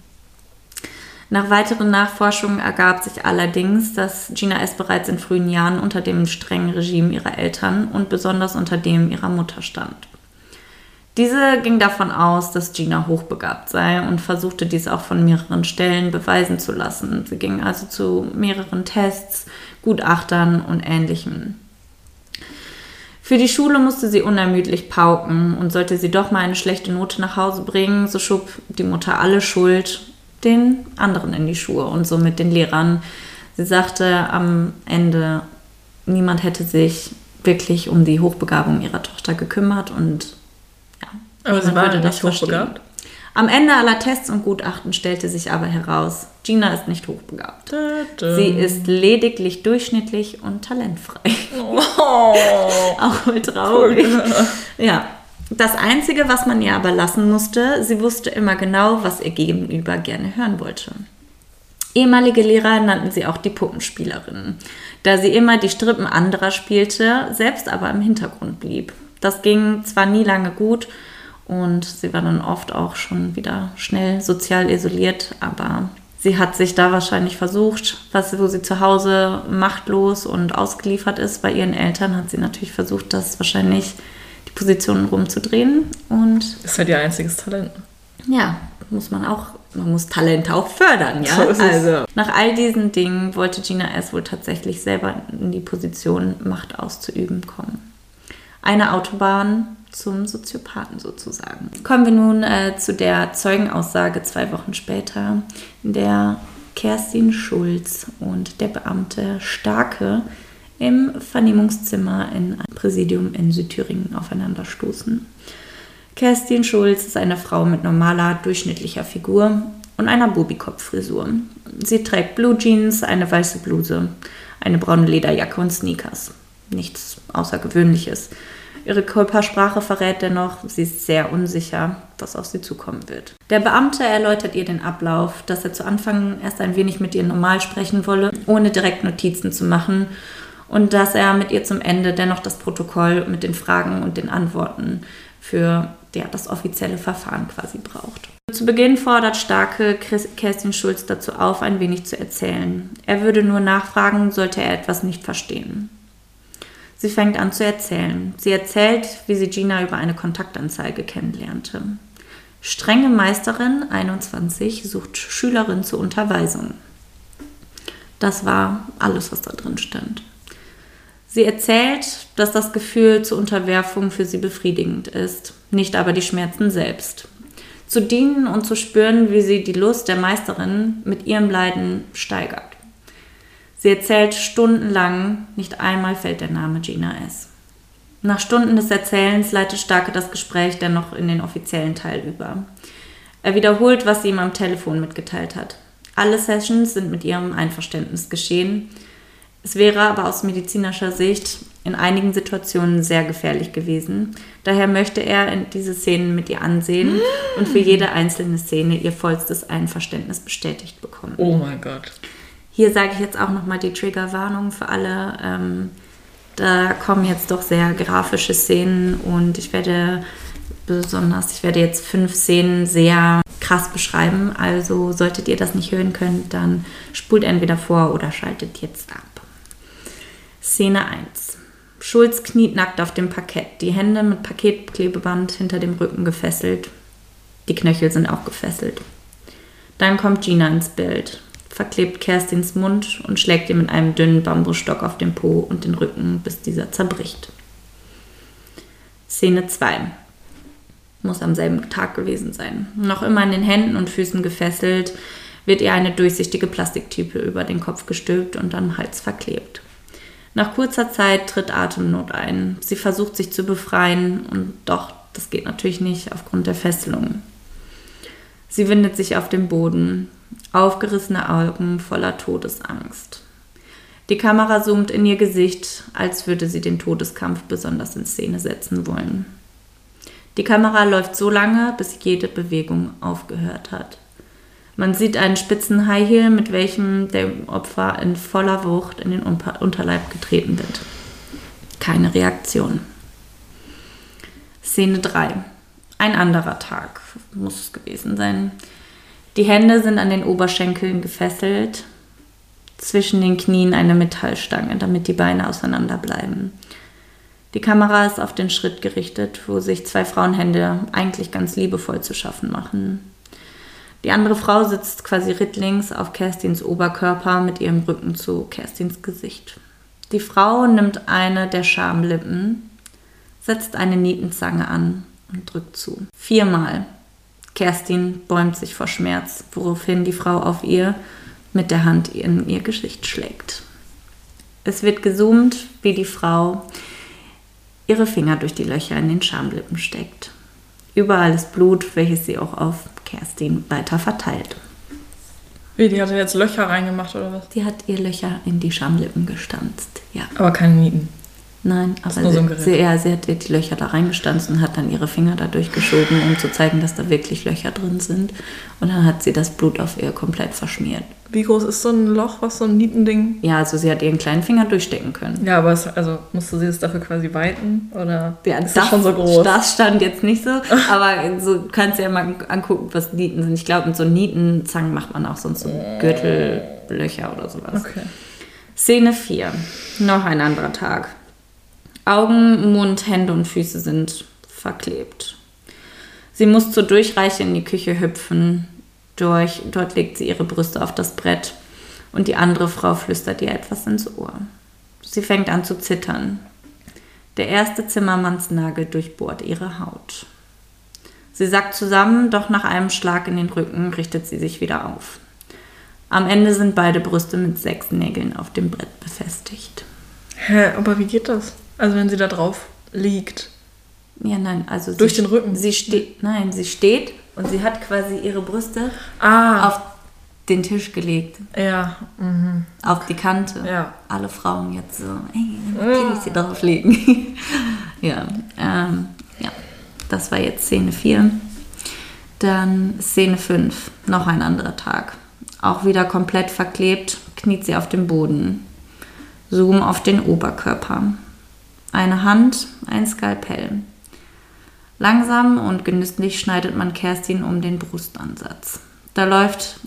Nach weiteren Nachforschungen ergab sich allerdings, dass Gina S. bereits in frühen Jahren unter dem strengen Regime ihrer Eltern und besonders unter dem ihrer Mutter stand. Diese ging davon aus, dass Gina hochbegabt sei und versuchte dies auch von mehreren Stellen beweisen zu lassen. Sie ging also zu mehreren Tests, Gutachtern und ähnlichem. Für die Schule musste sie unermüdlich pauken und sollte sie doch mal eine schlechte Note nach Hause bringen, so schob die Mutter alle Schuld den anderen in die Schuhe und somit den Lehrern. Sie sagte am Ende, niemand hätte sich wirklich um die Hochbegabung ihrer Tochter gekümmert und ja. Aber sie war nicht hochbegabt? Am Ende aller Tests und Gutachten stellte sich aber heraus, Gina ist nicht hochbegabt. Sie ist lediglich durchschnittlich und talentfrei. Oh. Auch wohl traurig. Cool. Ja, das Einzige, was man ihr aber lassen musste, sie wusste immer genau, was ihr Gegenüber gerne hören wollte. Ehemalige Lehrer nannten sie auch die Puppenspielerin, da sie immer die Strippen anderer spielte, selbst aber im Hintergrund blieb. Das ging zwar nie lange gut und sie war dann oft auch schon wieder schnell sozial isoliert, aber sie hat sich da wahrscheinlich versucht, was, wo sie zu Hause machtlos und ausgeliefert ist bei ihren Eltern, hat sie natürlich versucht, das wahrscheinlich Positionen rumzudrehen. Und ist halt ihr einziges Talent. Ja, muss man auch, man muss Talente auch fördern, ja. So also nach all diesen Dingen wollte Gina S. wohl tatsächlich selber in die Position, Macht auszuüben kommen. Eine Autobahn zum Soziopathen sozusagen. Kommen wir nun äh, zu der Zeugenaussage zwei Wochen später, in der Kerstin Schulz und der Beamte Starke im Vernehmungszimmer in einem Präsidium in Südthüringen aufeinanderstoßen. Kerstin Schulz ist eine Frau mit normaler, durchschnittlicher Figur und einer Bobikopf-Frisur. Sie trägt Blue Jeans, eine weiße Bluse, eine braune Lederjacke und Sneakers. Nichts Außergewöhnliches. Ihre Körpersprache verrät dennoch, sie ist sehr unsicher, was auf sie zukommen wird. Der Beamte erläutert ihr den Ablauf, dass er zu Anfang erst ein wenig mit ihr normal sprechen wolle, ohne direkt Notizen zu machen und dass er mit ihr zum Ende dennoch das Protokoll mit den Fragen und den Antworten für ja, das offizielle Verfahren quasi braucht. Zu Beginn fordert Starke Kerstin Schulz dazu auf, ein wenig zu erzählen. Er würde nur nachfragen, sollte er etwas nicht verstehen. Sie fängt an zu erzählen. Sie erzählt, wie sie Gina über eine Kontaktanzeige kennenlernte. Strenge Meisterin 21 sucht Schülerin zur Unterweisung. Das war alles, was da drin stand. Sie erzählt, dass das Gefühl zur Unterwerfung für sie befriedigend ist, nicht aber die Schmerzen selbst. Zu dienen und zu spüren, wie sie die Lust der Meisterin mit ihrem Leiden steigert. Sie erzählt stundenlang, nicht einmal fällt der Name Gina S. Nach Stunden des Erzählens leitet Starke das Gespräch dennoch in den offiziellen Teil über. Er wiederholt, was sie ihm am Telefon mitgeteilt hat. Alle Sessions sind mit ihrem Einverständnis geschehen es wäre aber aus medizinischer Sicht in einigen Situationen sehr gefährlich gewesen. Daher möchte er diese Szenen mit ihr ansehen und für jede einzelne Szene ihr vollstes Einverständnis bestätigt bekommen. Oh mein Gott. Hier sage ich jetzt auch nochmal die Triggerwarnung für alle. Ähm, da kommen jetzt doch sehr grafische Szenen und ich werde besonders, ich werde jetzt fünf Szenen sehr krass beschreiben. Also solltet ihr das nicht hören können, dann spult entweder vor oder schaltet jetzt ab. Szene 1. Schulz kniet nackt auf dem Parkett, die Hände mit Paketklebeband hinter dem Rücken gefesselt. Die Knöchel sind auch gefesselt. Dann kommt Gina ins Bild, verklebt Kerstins Mund und schlägt ihr mit einem dünnen Bambusstock auf den Po und den Rücken, bis dieser zerbricht. Szene 2. Muss am selben Tag gewesen sein. Noch immer an den Händen und Füßen gefesselt, wird ihr eine durchsichtige Plastiktüte über den Kopf gestülpt und am Hals verklebt. Nach kurzer Zeit tritt Atemnot ein. Sie versucht sich zu befreien und doch, das geht natürlich nicht aufgrund der Fesselung. Sie windet sich auf den Boden, aufgerissene Augen voller Todesangst. Die Kamera zoomt in ihr Gesicht, als würde sie den Todeskampf besonders in Szene setzen wollen. Die Kamera läuft so lange, bis jede Bewegung aufgehört hat. Man sieht einen spitzen High Heel, mit welchem der Opfer in voller Wucht in den Unterleib getreten wird. Keine Reaktion. Szene 3. Ein anderer Tag muss es gewesen sein. Die Hände sind an den Oberschenkeln gefesselt, zwischen den Knien eine Metallstange, damit die Beine auseinander bleiben. Die Kamera ist auf den Schritt gerichtet, wo sich zwei Frauenhände eigentlich ganz liebevoll zu schaffen machen. Die andere Frau sitzt quasi rittlings auf Kerstins Oberkörper mit ihrem Rücken zu Kerstins Gesicht. Die Frau nimmt eine der Schamlippen, setzt eine Nietenzange an und drückt zu. Viermal. Kerstin bäumt sich vor Schmerz, woraufhin die Frau auf ihr mit der Hand in ihr Gesicht schlägt. Es wird gesummt, wie die Frau ihre Finger durch die Löcher in den Schamlippen steckt. Überall ist Blut, welches sie auch auf Kerstin weiter verteilt. Wie, die hat jetzt Löcher reingemacht oder was? Die hat ihr Löcher in die Schamlippen gestanzt, ja. Aber keine Nieten. Nein, aber sie, so sie, ja, sie hat die Löcher da reingestanzt und hat dann ihre Finger da durchgeschoben, um zu zeigen, dass da wirklich Löcher drin sind. Und dann hat sie das Blut auf ihr komplett verschmiert. Wie groß ist so ein Loch, was so ein Nietending? Ja, also sie hat ihren kleinen Finger durchstecken können. Ja, aber es, also musste sie das dafür quasi weiten? Oder ja, ist das, das schon so groß? Das stand jetzt nicht so, aber so kannst du ja mal angucken, was Nieten sind. Ich glaube, mit so Nietenzangen macht man auch sonst so Gürtellöcher oder sowas. Okay. Szene 4. Noch ein anderer Tag. Augen, Mund, Hände und Füße sind verklebt. Sie muss zur Durchreiche in die Küche hüpfen. Durch, dort legt sie ihre Brüste auf das Brett und die andere Frau flüstert ihr etwas ins Ohr. Sie fängt an zu zittern. Der erste Zimmermannsnagel durchbohrt ihre Haut. Sie sackt zusammen, doch nach einem Schlag in den Rücken richtet sie sich wieder auf. Am Ende sind beide Brüste mit sechs Nägeln auf dem Brett befestigt. Hä, aber wie geht das? Also wenn sie da drauf liegt. Ja, nein, also durch den Rücken. Sie steht, nein, sie steht und sie hat quasi ihre Brüste ah. auf den Tisch gelegt. Ja. Mhm. Auf die Kante. Ja. Alle Frauen jetzt so, ey, dann kann ich sie drauf legen. ja, ähm, ja. Das war jetzt Szene 4. Dann Szene 5, noch ein anderer Tag. Auch wieder komplett verklebt, kniet sie auf dem Boden. Zoom auf den Oberkörper eine Hand, ein Skalpell. Langsam und genüsslich schneidet man Kerstin um den Brustansatz. Da läuft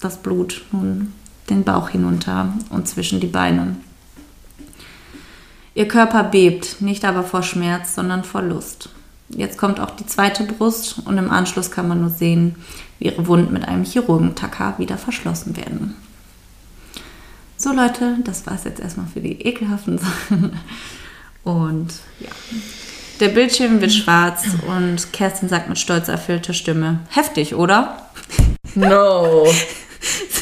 das Blut nun den Bauch hinunter und zwischen die Beine. Ihr Körper bebt, nicht aber vor Schmerz, sondern vor Lust. Jetzt kommt auch die zweite Brust und im Anschluss kann man nur sehen, wie ihre Wunden mit einem Chirurgentacker wieder verschlossen werden. So Leute, das war es jetzt erstmal für die ekelhaften Sachen. Und ja, der Bildschirm wird schwarz und Kerstin sagt mit stolz erfüllter Stimme: Heftig, oder? No.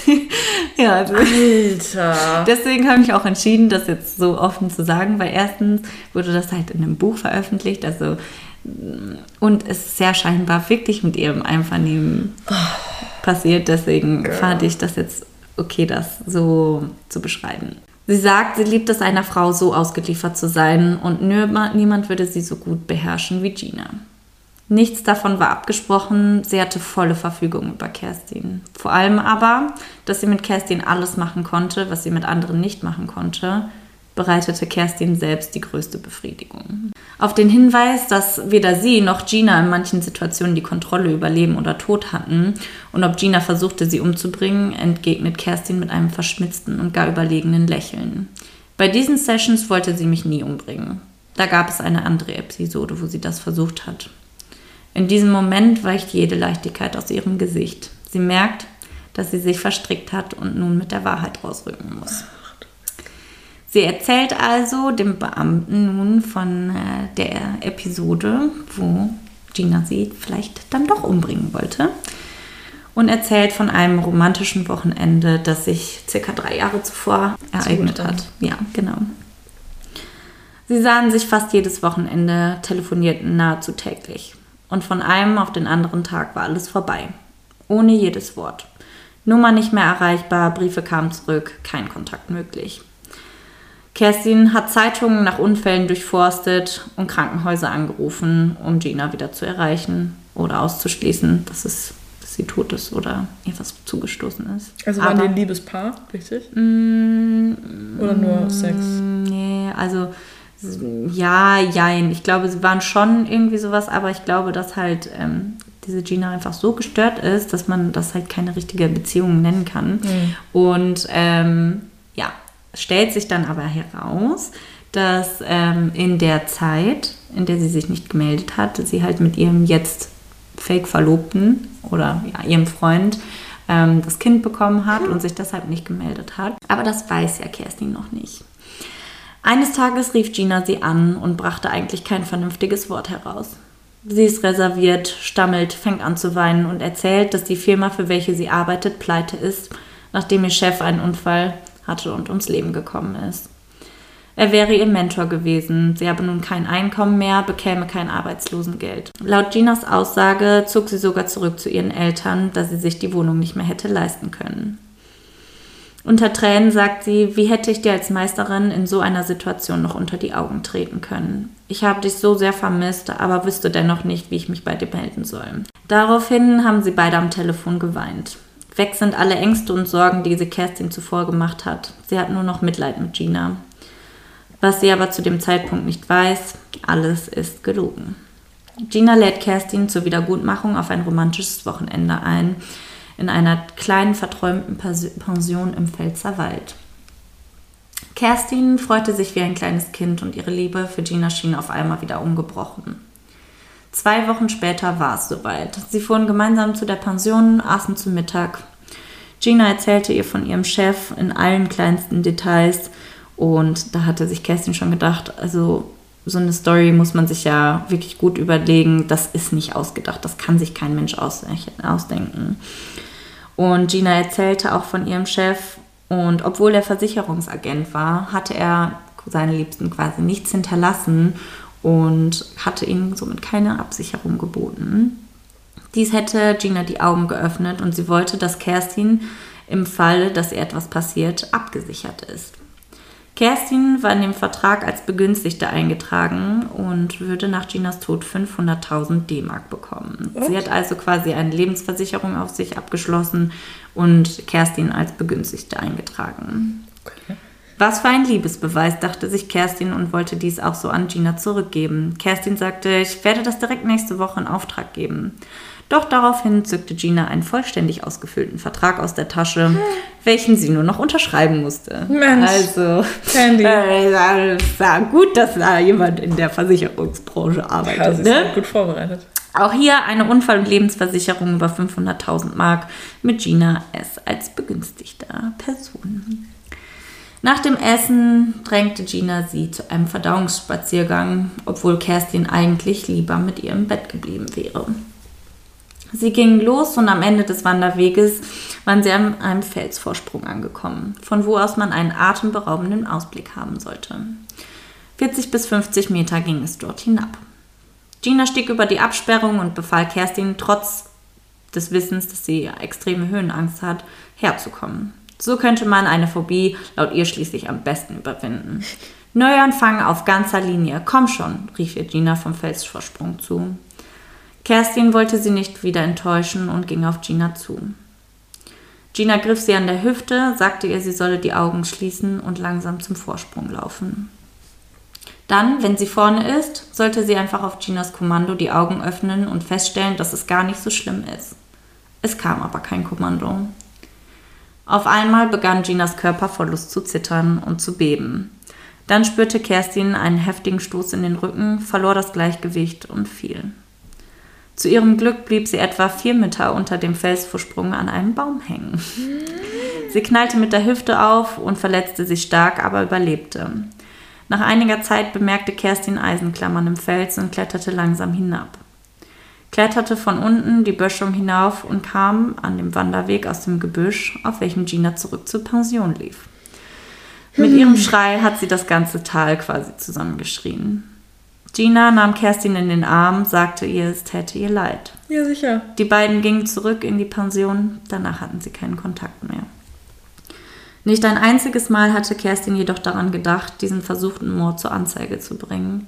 ja, also Alter. Deswegen habe ich auch entschieden, das jetzt so offen zu sagen, weil erstens wurde das halt in einem Buch veröffentlicht, also und es ist sehr scheinbar wirklich mit ihrem Einvernehmen passiert. Deswegen Girl. fand ich das jetzt okay, das so zu beschreiben. Sie sagt, sie liebt es, einer Frau so ausgeliefert zu sein und niemand würde sie so gut beherrschen wie Gina. Nichts davon war abgesprochen, sie hatte volle Verfügung über Kerstin. Vor allem aber, dass sie mit Kerstin alles machen konnte, was sie mit anderen nicht machen konnte, bereitete Kerstin selbst die größte Befriedigung. Auf den Hinweis, dass weder sie noch Gina in manchen Situationen die Kontrolle über Leben oder Tod hatten und ob Gina versuchte, sie umzubringen, entgegnet Kerstin mit einem verschmitzten und gar überlegenen Lächeln. Bei diesen Sessions wollte sie mich nie umbringen. Da gab es eine andere Episode, wo sie das versucht hat. In diesem Moment weicht jede Leichtigkeit aus ihrem Gesicht. Sie merkt, dass sie sich verstrickt hat und nun mit der Wahrheit rausrücken muss. Sie erzählt also dem Beamten nun von äh, der Episode, wo Gina sie vielleicht dann doch umbringen wollte. Und erzählt von einem romantischen Wochenende, das sich circa drei Jahre zuvor ereignet hat. Ja, genau. Sie sahen sich fast jedes Wochenende, telefonierten nahezu täglich. Und von einem auf den anderen Tag war alles vorbei. Ohne jedes Wort. Nummer nicht mehr erreichbar, Briefe kamen zurück, kein Kontakt möglich. Kerstin hat Zeitungen nach Unfällen durchforstet und Krankenhäuser angerufen, um Gina wieder zu erreichen oder auszuschließen, dass, es, dass sie tot ist oder ihr was zugestoßen ist. Also waren Aber, die ein Liebespaar, richtig? Mm, Oder nur Sex? Nee, also ja, jein. Ich glaube, sie waren schon irgendwie sowas, aber ich glaube, dass halt ähm, diese Gina einfach so gestört ist, dass man das halt keine richtige Beziehung nennen kann. Und ähm, ja, stellt sich dann aber heraus, dass ähm, in der Zeit, in der sie sich nicht gemeldet hat, sie halt mit ihrem jetzt Fake-Verlobten oder ja, ihrem Freund ähm, das Kind bekommen hat und sich deshalb nicht gemeldet hat. Aber das weiß ja Kerstin noch nicht. Eines Tages rief Gina sie an und brachte eigentlich kein vernünftiges Wort heraus. Sie ist reserviert, stammelt, fängt an zu weinen und erzählt, dass die Firma, für welche sie arbeitet, pleite ist, nachdem ihr Chef einen Unfall hatte und ums Leben gekommen ist. Er wäre ihr Mentor gewesen, sie habe nun kein Einkommen mehr, bekäme kein Arbeitslosengeld. Laut Ginas Aussage zog sie sogar zurück zu ihren Eltern, da sie sich die Wohnung nicht mehr hätte leisten können. Unter Tränen sagt sie, wie hätte ich dir als Meisterin in so einer Situation noch unter die Augen treten können. Ich habe dich so sehr vermisst, aber wüsste dennoch nicht, wie ich mich bei dir melden soll. Daraufhin haben sie beide am Telefon geweint. Weg sind alle Ängste und Sorgen, die sie Kerstin zuvor gemacht hat. Sie hat nur noch Mitleid mit Gina. Was sie aber zu dem Zeitpunkt nicht weiß, alles ist gelogen. Gina lädt Kerstin zur Wiedergutmachung auf ein romantisches Wochenende ein, in einer kleinen verträumten Pension im Pfälzer Wald. Kerstin freute sich wie ein kleines Kind und ihre Liebe für Gina schien auf einmal wieder ungebrochen. Zwei Wochen später war es soweit. Sie fuhren gemeinsam zu der Pension, aßen zu Mittag. Gina erzählte ihr von ihrem Chef in allen kleinsten Details und da hatte sich Kerstin schon gedacht, also so eine Story muss man sich ja wirklich gut überlegen. Das ist nicht ausgedacht, das kann sich kein Mensch ausdenken. Und Gina erzählte auch von ihrem Chef und obwohl er Versicherungsagent war, hatte er seine Liebsten quasi nichts hinterlassen und hatte ihnen somit keine Absicherung geboten. Dies hätte Gina die Augen geöffnet und sie wollte, dass Kerstin im Falle, dass ihr etwas passiert, abgesichert ist. Kerstin war in dem Vertrag als Begünstigte eingetragen und würde nach Ginas Tod 500.000 D-Mark bekommen. Sie hat also quasi eine Lebensversicherung auf sich abgeschlossen und Kerstin als Begünstigte eingetragen. Okay. Was für ein Liebesbeweis, dachte sich Kerstin und wollte dies auch so an Gina zurückgeben. Kerstin sagte, ich werde das direkt nächste Woche in Auftrag geben. Doch daraufhin zückte Gina einen vollständig ausgefüllten Vertrag aus der Tasche, welchen sie nur noch unterschreiben musste. Mensch, also, Candy. äh, es war gut, dass da jemand in der Versicherungsbranche arbeitet. Ja, sie ist ne? halt gut vorbereitet. Auch hier eine Unfall- und Lebensversicherung über 500.000 Mark mit Gina S. als begünstigter Person. Nach dem Essen drängte Gina sie zu einem Verdauungsspaziergang, obwohl Kerstin eigentlich lieber mit ihr im Bett geblieben wäre. Sie gingen los und am Ende des Wanderweges waren sie an einem Felsvorsprung angekommen, von wo aus man einen atemberaubenden Ausblick haben sollte. 40 bis 50 Meter ging es dort hinab. Gina stieg über die Absperrung und befahl Kerstin, trotz des Wissens, dass sie extreme Höhenangst hat, herzukommen. So könnte man eine Phobie laut ihr schließlich am besten überwinden. Neuanfang auf ganzer Linie. Komm schon, rief ihr Gina vom Felsvorsprung zu. Kerstin wollte sie nicht wieder enttäuschen und ging auf Gina zu. Gina griff sie an der Hüfte, sagte ihr, sie solle die Augen schließen und langsam zum Vorsprung laufen. Dann, wenn sie vorne ist, sollte sie einfach auf Ginas Kommando die Augen öffnen und feststellen, dass es gar nicht so schlimm ist. Es kam aber kein Kommando. Auf einmal begann Ginas Körper vor Lust zu zittern und zu beben. Dann spürte Kerstin einen heftigen Stoß in den Rücken, verlor das Gleichgewicht und fiel. Zu ihrem Glück blieb sie etwa vier Meter unter dem Felsvorsprung an einem Baum hängen. Sie knallte mit der Hüfte auf und verletzte sich stark, aber überlebte. Nach einiger Zeit bemerkte Kerstin Eisenklammern im Fels und kletterte langsam hinab. Kletterte von unten die Böschung hinauf und kam an dem Wanderweg aus dem Gebüsch, auf welchem Gina zurück zur Pension lief. Mit ihrem Schrei hat sie das ganze Tal quasi zusammengeschrien. Gina nahm Kerstin in den Arm, sagte ihr, es täte ihr leid. Ja, sicher. Die beiden gingen zurück in die Pension, danach hatten sie keinen Kontakt mehr. Nicht ein einziges Mal hatte Kerstin jedoch daran gedacht, diesen versuchten Mord zur Anzeige zu bringen.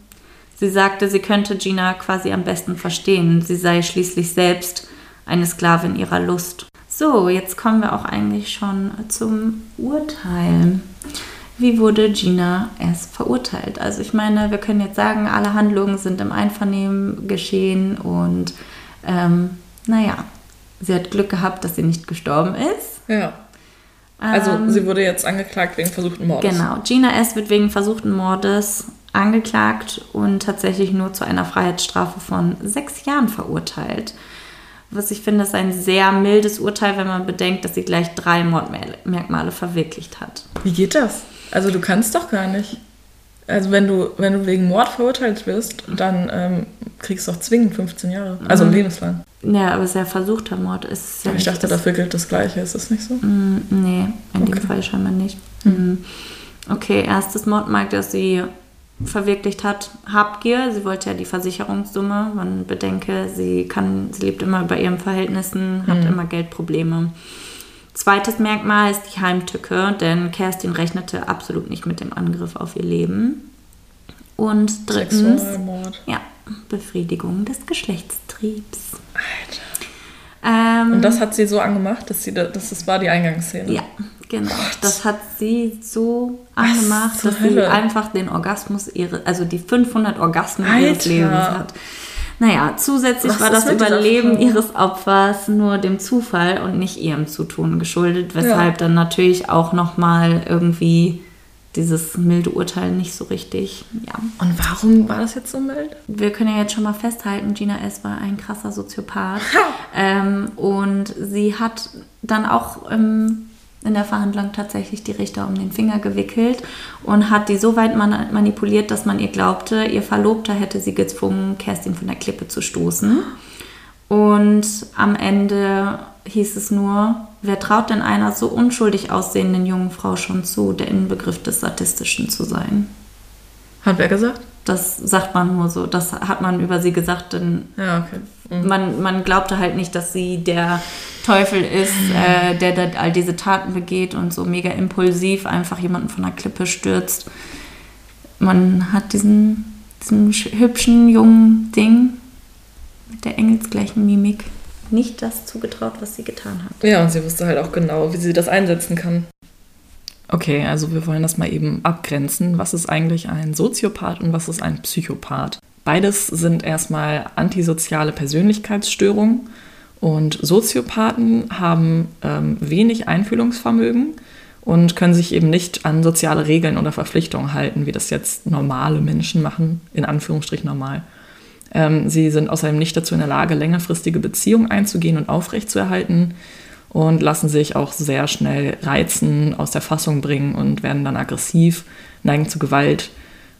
Sie sagte, sie könnte Gina quasi am besten verstehen. Sie sei schließlich selbst eine Sklavin ihrer Lust. So, jetzt kommen wir auch eigentlich schon zum Urteil. Wie wurde Gina erst verurteilt? Also ich meine, wir können jetzt sagen, alle Handlungen sind im Einvernehmen geschehen und ähm, naja, sie hat Glück gehabt, dass sie nicht gestorben ist. Ja. Also Ähm, sie wurde jetzt angeklagt wegen versuchten Mordes. Genau, Gina S. wird wegen versuchten Mordes angeklagt und tatsächlich nur zu einer Freiheitsstrafe von sechs Jahren verurteilt. Was ich finde, ist ein sehr mildes Urteil, wenn man bedenkt, dass sie gleich drei Mordmerkmale verwirklicht hat. Wie geht das? Also du kannst doch gar nicht. Also wenn du, wenn du wegen Mord verurteilt wirst, dann ähm, kriegst du auch zwingend 15 Jahre. Also Mhm. lebenslang. Ja, aber es ist ja versuchter Mord. Ist ja ich dachte, dafür gilt das Gleiche. Ist das nicht so? Mm, Nee, in dem Okay. Fall scheinbar nicht. Mhm. Okay, erstes Mordmerk, das sie verwirklicht hat, Habgier. Sie wollte ja die Versicherungssumme. Man bedenke, sie kann, sie lebt immer bei ihren Verhältnissen, hat immer Geldprobleme. Zweites Merkmal ist die Heimtücke, denn Kerstin rechnete absolut nicht mit dem Angriff auf ihr Leben. Und drittens, Sexualmord. ja, Befriedigung des Geschlechtstriebs. Alter. Ähm, Und das hat sie so angemacht, dass sie da, das, das war die Eingangsszene. Ja, genau. Das hat sie so angemacht, dass sie Hölle? einfach den Orgasmus ihre, also die 500 Orgasmen ihres Alter. Lebens hat. Naja, zusätzlich Was war das Überleben ihres Opfers nur dem Zufall und nicht ihrem Zutun geschuldet, weshalb dann natürlich auch nochmal irgendwie dieses milde Urteil nicht so richtig, ja. Und warum war das jetzt so mild? Wir können ja jetzt schon mal festhalten, Gina S. war ein krasser Soziopath. ähm, und sie hat dann auch ähm, in der Verhandlung tatsächlich die Richter um den Finger gewickelt und hat die so weit man manipuliert, dass man ihr glaubte, ihr Verlobter hätte sie gezwungen, Kerstin von der Klippe zu stoßen. Und am Ende hieß es nur, wer traut denn einer so unschuldig aussehenden jungen Frau schon zu, der Inbegriff des Sadistischen zu sein? Hat wer gesagt? Das sagt man nur so. Das hat man über sie gesagt, denn Ja, okay. Mhm. man, man glaubte halt nicht, dass sie der Teufel ist, äh, der da all diese Taten begeht und so mega impulsiv einfach jemanden von der Klippe stürzt. Man hat diesen, diesen sch- hübschen jungen Ding mit der engelsgleichen Mimik nicht das zugetraut, was sie getan hat. Ja, und sie wusste halt auch genau, wie sie das einsetzen kann. Okay, also wir wollen das mal eben abgrenzen. Was ist eigentlich ein Soziopath und was ist ein Psychopath? Beides sind erstmal antisoziale Persönlichkeitsstörungen und Soziopathen haben ähm, wenig Einfühlungsvermögen und können sich eben nicht an soziale Regeln oder Verpflichtungen halten, wie das jetzt normale Menschen machen, in Anführungsstrich normal. Ähm, sie sind außerdem nicht dazu in der Lage, längerfristige Beziehungen einzugehen und aufrechtzuerhalten und lassen sich auch sehr schnell reizen, aus der Fassung bringen und werden dann aggressiv, neigen zu Gewalt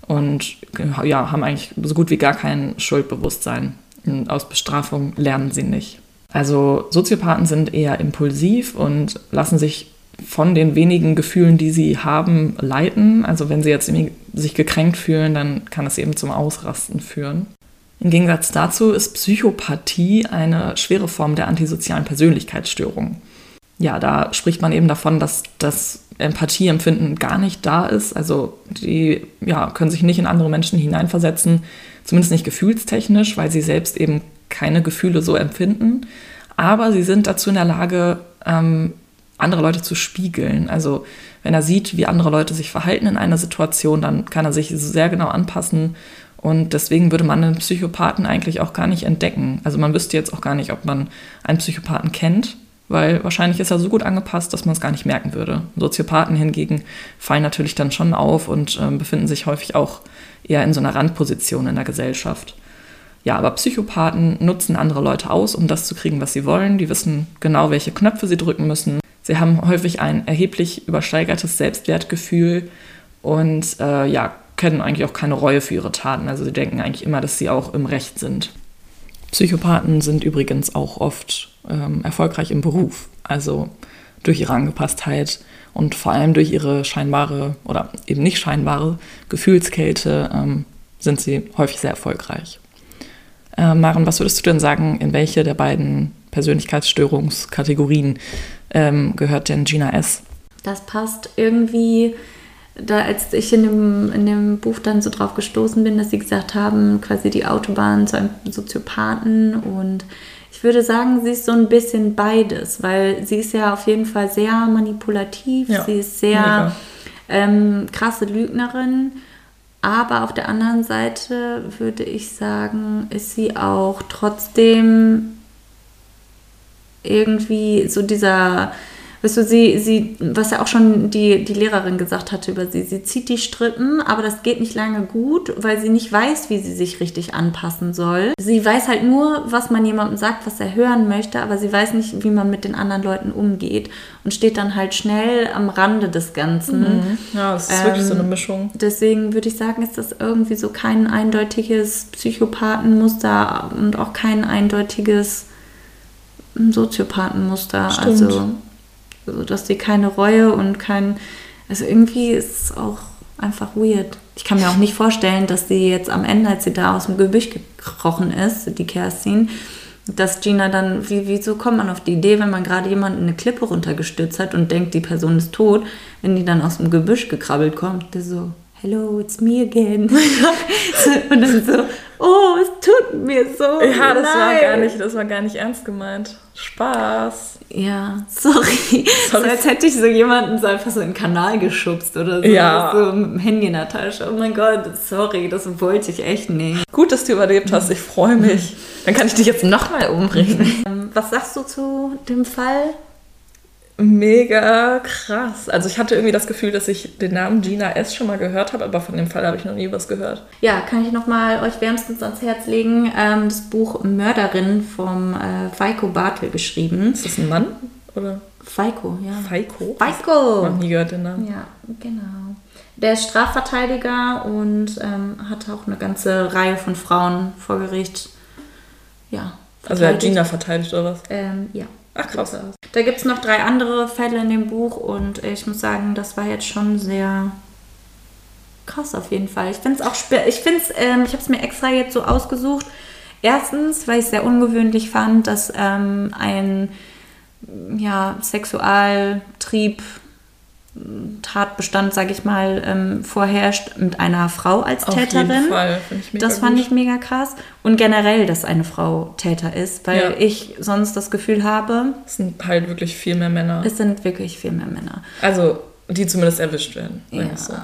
und ja, haben eigentlich so gut wie gar kein Schuldbewusstsein. Und aus Bestrafung lernen sie nicht. Also Soziopathen sind eher impulsiv und lassen sich von den wenigen Gefühlen, die sie haben, leiten. Also wenn sie jetzt sich gekränkt fühlen, dann kann es eben zum Ausrasten führen. Im Gegensatz dazu ist Psychopathie eine schwere Form der antisozialen Persönlichkeitsstörung. Ja, da spricht man eben davon, dass das Empathieempfinden gar nicht da ist. Also die ja, können sich nicht in andere Menschen hineinversetzen, zumindest nicht gefühlstechnisch, weil sie selbst eben keine Gefühle so empfinden. Aber sie sind dazu in der Lage, ähm, andere Leute zu spiegeln. Also wenn er sieht, wie andere Leute sich verhalten in einer Situation, dann kann er sich sehr genau anpassen. Und deswegen würde man einen Psychopathen eigentlich auch gar nicht entdecken. Also man wüsste jetzt auch gar nicht, ob man einen Psychopathen kennt, weil wahrscheinlich ist er so gut angepasst, dass man es gar nicht merken würde. Soziopathen hingegen fallen natürlich dann schon auf und ähm, befinden sich häufig auch eher in so einer Randposition in der Gesellschaft. Ja, aber Psychopathen nutzen andere Leute aus, um das zu kriegen, was sie wollen. Die wissen genau, welche Knöpfe sie drücken müssen. Sie haben häufig ein erheblich übersteigertes Selbstwertgefühl und äh, ja, kennen eigentlich auch keine Reue für ihre Taten. Also sie denken eigentlich immer, dass sie auch im Recht sind. Psychopathen sind übrigens auch oft ähm, erfolgreich im Beruf, also durch ihre Angepasstheit und vor allem durch ihre scheinbare oder eben nicht scheinbare Gefühlskälte ähm, sind sie häufig sehr erfolgreich. Äh, Maren, was würdest du denn sagen, in welche der beiden Persönlichkeitsstörungskategorien ähm, gehört denn Gina S? Das passt irgendwie, da als ich in dem, in dem Buch dann so drauf gestoßen bin, dass sie gesagt haben, quasi die Autobahn zu einem Soziopathen und ich würde sagen, sie ist so ein bisschen beides, weil sie ist ja auf jeden Fall sehr manipulativ, ja, sie ist sehr ähm, krasse Lügnerin, aber auf der anderen Seite würde ich sagen, ist sie auch trotzdem irgendwie so dieser Weißt du, sie, sie, was ja auch schon die, die Lehrerin gesagt hatte über sie, sie zieht die Strippen, aber das geht nicht lange gut, weil sie nicht weiß, wie sie sich richtig anpassen soll. Sie weiß halt nur, was man jemandem sagt, was er hören möchte, aber sie weiß nicht, wie man mit den anderen Leuten umgeht und steht dann halt schnell am Rande des Ganzen. Mhm. Ja, es ist ähm, wirklich so eine ähm, Mischung. Deswegen würde ich sagen, ist das irgendwie so kein eindeutiges Psychopathenmuster und auch kein eindeutiges Soziopathenmuster. Stimmt. Also also, dass sie keine Reue und kein. Also, irgendwie ist es auch einfach weird. Ich kann mir auch nicht vorstellen, dass sie jetzt am Ende, als sie da aus dem Gebüsch gekrochen ist, die Kerstin, dass Gina dann, wie, wieso kommt man auf die Idee, wenn man gerade jemanden eine Klippe runtergestürzt hat und denkt, die Person ist tot, wenn die dann aus dem Gebüsch gekrabbelt kommt, der so, hello, it's me again. und dann so, oh, es tut mir so Ja, das leid. war gar nicht, das war gar nicht ernst gemeint. Spaß. Ja, sorry. sorry. So als hätte ich so jemanden so einfach so in den Kanal geschubst oder so. Ja. So mit dem Handy in der Tasche. Oh mein Gott, sorry, das wollte ich echt nicht. Gut, dass du überlebt hast. Ich freue mich. Dann kann ich dich jetzt nochmal umbringen. Ähm, was sagst du zu dem Fall? Mega krass. Also ich hatte irgendwie das Gefühl, dass ich den Namen Gina S. schon mal gehört habe, aber von dem Fall habe ich noch nie was gehört. Ja, kann ich nochmal euch wärmstens ans Herz legen. Ähm, das Buch Mörderin vom äh, Feiko Bartel geschrieben. Ist das ein Mann? Oder? Feiko, ja. Feiko? Feiko! Noch nie gehört den Namen. Ja, genau. Der ist Strafverteidiger und ähm, hat auch eine ganze Reihe von Frauen vor Gericht. Ja. Also er hat Gina verteidigt oder was? Ähm, ja. Ach krass. Da gibt es noch drei andere Fälle in dem Buch und ich muss sagen, das war jetzt schon sehr krass auf jeden Fall. Ich finde es auch ich finde ähm, ich habe es mir extra jetzt so ausgesucht. Erstens, weil ich es sehr ungewöhnlich fand, dass ähm, ein ja, Sexualtrieb Tatbestand, sage ich mal, ähm, vorherrscht mit einer Frau als Auf Täterin. Jeden Fall. Ich das fand gut. ich mega krass. Und generell, dass eine Frau Täter ist, weil ja. ich sonst das Gefühl habe. Es sind halt wirklich viel mehr Männer. Es sind wirklich viel mehr Männer. Also, die zumindest erwischt werden. Ja. So.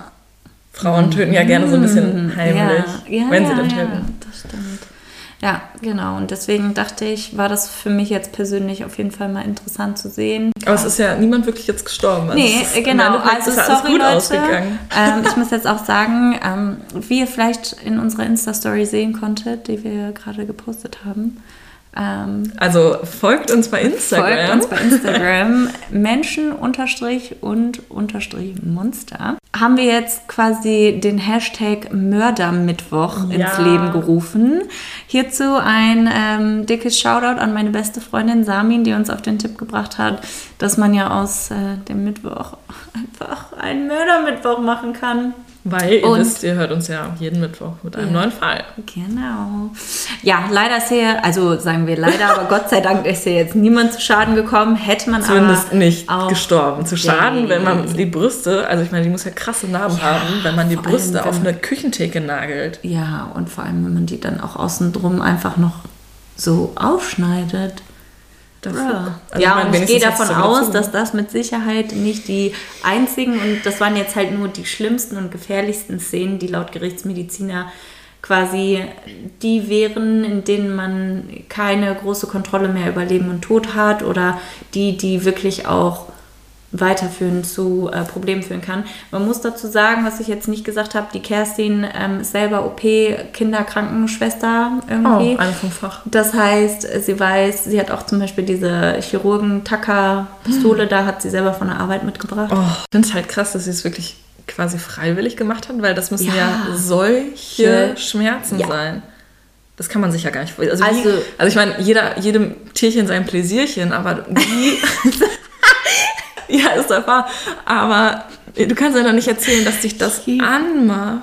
Frauen töten ja gerne so ein bisschen heimlich, ja. Ja, wenn sie dann töten. Ja, das stimmt. Ja, genau. Und deswegen dachte ich, war das für mich jetzt persönlich auf jeden Fall mal interessant zu sehen. Aber es ist ja niemand wirklich jetzt gestorben. Also nee, genau. Also sorry Leute. Ähm, ich muss jetzt auch sagen, ähm, wie ihr vielleicht in unserer Insta-Story sehen konntet, die wir gerade gepostet haben, ähm, also folgt uns bei Instagram. Folgt uns bei Instagram. Menschen unterstrich und unterstrich Monster. Haben wir jetzt quasi den Hashtag Mördermittwoch ja. ins Leben gerufen. Hierzu ein ähm, dickes Shoutout an meine beste Freundin Samin, die uns auf den Tipp gebracht hat, dass man ja aus äh, dem Mittwoch einfach einen Mördermittwoch machen kann. Weil ihr und, wisst, ihr hört uns ja jeden Mittwoch mit einem ja, neuen Fall. Genau. Ja, leider ist hier, also sagen wir leider, aber Gott sei Dank ist hier jetzt niemand zu Schaden gekommen. Hätte man Zumindest aber nicht gestorben. Zu Schaden, wenn man die Brüste, also ich meine, die muss ja krasse Narben ja, haben, wenn man die Brüste allem, auf eine Küchentheke nagelt. Ja, und vor allem, wenn man die dann auch außen drum einfach noch so aufschneidet. Ja, also ja ich und ich gehe davon aus, dass das mit Sicherheit nicht die einzigen und das waren jetzt halt nur die schlimmsten und gefährlichsten Szenen, die laut Gerichtsmediziner quasi die wären, in denen man keine große Kontrolle mehr über Leben und Tod hat oder die, die wirklich auch weiterführen zu äh, Problemen führen kann. Man muss dazu sagen, was ich jetzt nicht gesagt habe, die Kerstin ähm, ist selber OP-Kinderkrankenschwester irgendwie. Oh, eine vom Fach. Das heißt, sie weiß, sie hat auch zum Beispiel diese Chirurgen-Tacker-Pistole, hm. da hat sie selber von der Arbeit mitgebracht. Oh, ich finde es halt krass, dass sie es wirklich quasi freiwillig gemacht hat, weil das müssen ja, ja solche ja. Schmerzen ja. sein. Das kann man sich ja gar nicht vorstellen. Also, Also- also ich meine, jeder, jedem Tierchen sein Pläsierchen, aber wie. ja, ist doch wahr. Aber du kannst ja doch nicht erzählen, dass dich das anmacht.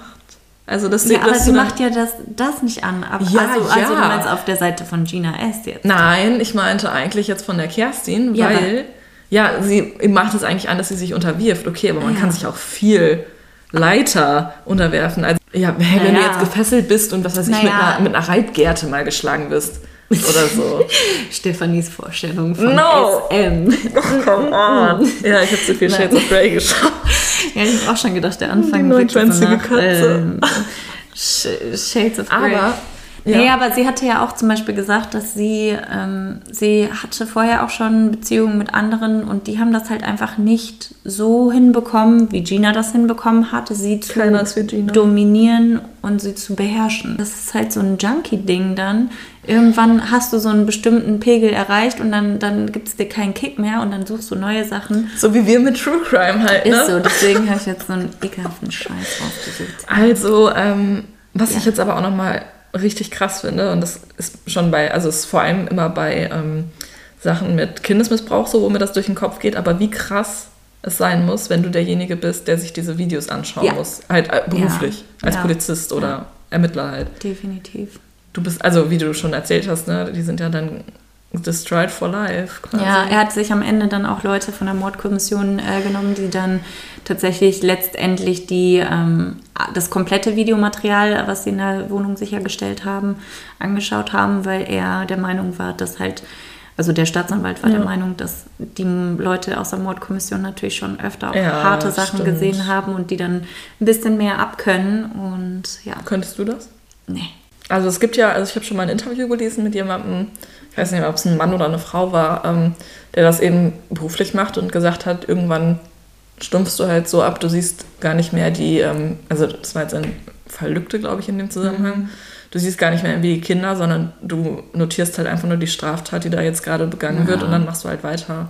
Also, dass, du- Ja, aber dass sie du macht ja das, das nicht an. Aber Ja, also, also du ja. meinst auf der Seite von Gina S. jetzt. Nein, ich meinte eigentlich jetzt von der Kerstin, Ja, weil. Ja, sie macht es eigentlich an, dass sie sich unterwirft. Okay, aber man Ja. kann sich auch viel leiter unterwerfen. Also, ja, hey, wenn du Naja. jetzt gefesselt bist und was weiß ich, mit, einer, mit einer Reitgerte mal geschlagen wirst. Oder so. Stephanies Vorstellung von No. SM. Come on. Ja, ich habe zu viel Shades of Grey geschaut. Ja, ich habe auch schon gedacht, der Anfang Die so neunschwänzige nach, Katze. ähm, Sh- Shades of Grey. Aber, Nee, ja. aber sie hatte ja auch zum Beispiel gesagt, dass sie, ähm, sie hatte vorher auch schon Beziehungen mit anderen und die haben das halt einfach nicht so hinbekommen, wie Gina das hinbekommen hatte, sie zu dominieren und sie zu beherrschen. Das ist halt so ein Junkie-Ding dann. Irgendwann hast du so einen bestimmten Pegel erreicht und dann, dann gibt es dir keinen Kick mehr und dann suchst du neue Sachen. So wie wir mit True Crime halt, ne? Ist so, deswegen habe ich jetzt so einen ekelhaften Scheiß rausgesucht. Also, ähm, was Ja. ich jetzt aber auch nochmal richtig krass finde, und das ist schon bei, also es ist vor allem immer bei ähm, Sachen mit Kindesmissbrauch so, wo mir das durch den Kopf geht, aber wie krass es sein muss, wenn du derjenige bist, der sich diese Videos anschauen Ja. muss. Halt äh, beruflich, als Ja. Polizist oder Ja. Ermittler halt. Definitiv. Du bist, also wie du schon erzählt hast, ne, die sind ja dann destroyed for life quasi. Ja, er hat sich am Ende dann auch Leute von der Mordkommission äh, genommen, die dann tatsächlich letztendlich die, ähm, das komplette Videomaterial, was sie in der Wohnung sichergestellt haben, angeschaut haben, weil er der Meinung war, dass halt, also der Staatsanwalt war Ja. der Meinung, dass die Leute aus der Mordkommission natürlich schon öfter auch Ja, harte Sachen stimmt. gesehen haben und die dann ein bisschen mehr abkönnen und ja, Könntest du das? nee. Also es gibt ja, also ich habe schon mal ein Interview gelesen mit jemandem, ich weiß nicht ob es ein Mann oder eine Frau war, ähm, der das eben beruflich macht und gesagt hat, irgendwann stumpfst du halt so ab, du siehst gar nicht mehr die, ähm, also das war jetzt ein Verlückte, glaube ich, in dem Zusammenhang. Du siehst gar nicht mehr wie die Kinder, sondern du notierst halt einfach nur die Straftat, die da jetzt gerade begangen wird und dann machst du halt weiter.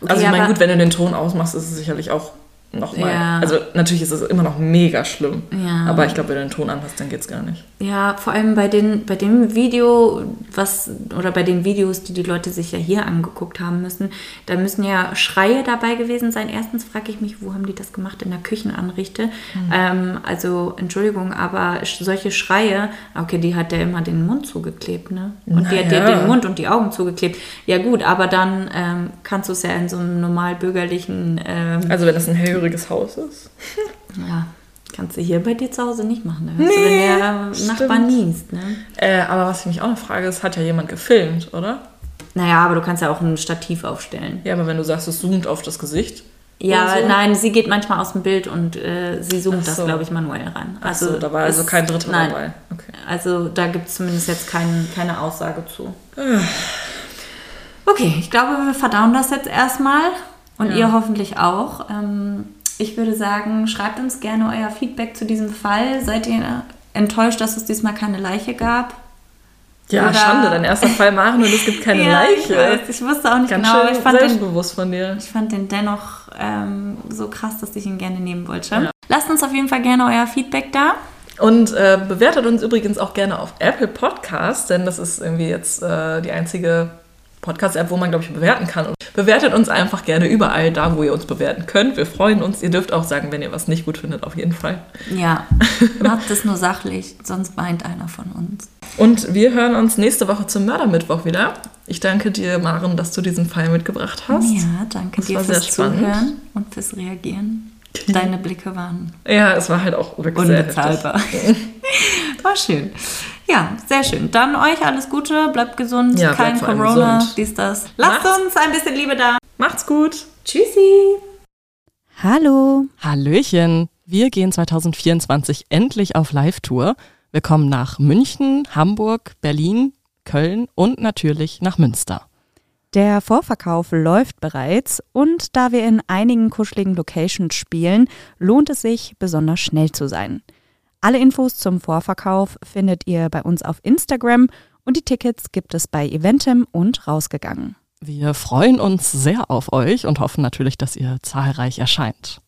Okay, also ich meine, gut, wenn du den Ton ausmachst, ist es sicherlich auch nochmal. Ja. Also natürlich ist es immer noch mega schlimm. Ja. Aber ich glaube, wenn du den Ton anhast, dann geht's gar nicht. Ja, vor allem bei, den, bei dem Video, was, oder bei den Videos, die die Leute sich ja hier angeguckt haben müssen, da müssen ja Schreie dabei gewesen sein. Erstens frage ich mich, wo haben die das gemacht in der Küchenanrichte? Ähm, also, Entschuldigung, aber solche Schreie, okay, die hat der immer den Mund zugeklebt, ne? Und die hat dir Naja. den Mund und die Augen zugeklebt. Ja gut, aber dann ähm, kannst du es ja in so einem normal bürgerlichen, ähm, Also wenn es ein hellhöriges Haus ist. ja, kannst du hier bei dir zu Hause nicht machen. Ne? Nee, wenn der Nachbar niest, ne? Äh, aber was ich mich auch noch frage, ist, hat ja jemand gefilmt, oder? Naja, aber du kannst ja auch ein Stativ aufstellen. Ja, aber wenn du sagst, es zoomt auf das Gesicht. Ja, so. nein, sie geht manchmal aus dem Bild und äh, sie zoomt Ach das, so. glaube ich, manuell ran. Ach so, da war also kein Dritter nein, dabei. Okay. Also da gibt es zumindest jetzt kein, keine Aussage zu. Ah. Okay, ich glaube, wir verdauen das jetzt erstmal und Ja. ihr hoffentlich auch. Ähm, ich würde sagen, schreibt uns gerne euer Feedback zu diesem Fall. Seid ihr enttäuscht, dass es diesmal keine Leiche gab? Ja, Oder- Schande, dein erster Fall machen und es gibt keine ja, Ich, Leiche. weiß, ich wusste auch nicht Ganz genau, schön ich fand den selbstbewusst von dir. Ich fand den dennoch ähm, so krass, dass ich ihn gerne nehmen wollte. Lasst uns auf jeden Fall gerne euer Feedback da. Und äh, bewertet uns übrigens auch gerne auf Apple Podcasts, denn das ist irgendwie jetzt äh, die einzige Podcast-App, wo man, glaube ich, bewerten kann. Und bewertet uns einfach gerne überall da, wo ihr uns bewerten könnt. Wir freuen uns. Ihr dürft auch sagen, wenn ihr was nicht gut findet, auf jeden Fall. Ja, macht es nur sachlich, sonst weint einer von uns. Und wir hören uns nächste Woche zum Mördermittwoch wieder. Ich danke dir, Maren, dass du diesen Fall mitgebracht hast. Ja, danke Das dir fürs. Zuhören und fürs Reagieren. Deine Blicke waren Ja, es war halt auch wirklich unbezahlbar. War schön. Ja, sehr schön. Dann euch alles Gute, bleibt gesund, Ja, kein bleibt Corona, gesund. dies, das. Lasst Macht's- uns ein bisschen Liebe da. Macht's gut. Tschüssi. Hallo. Hallöchen! Wir gehen 2024 endlich auf Live-Tour. Wir kommen nach München, Hamburg, Berlin, Köln und natürlich nach Münster. Der Vorverkauf läuft bereits und da wir in einigen kuscheligen Locations spielen, lohnt es sich, besonders schnell zu sein. Alle Infos zum Vorverkauf findet ihr bei uns auf Instagram und die Tickets gibt es bei Eventim und rausgegangen. Wir freuen uns sehr auf euch und hoffen natürlich, dass ihr zahlreich erscheint.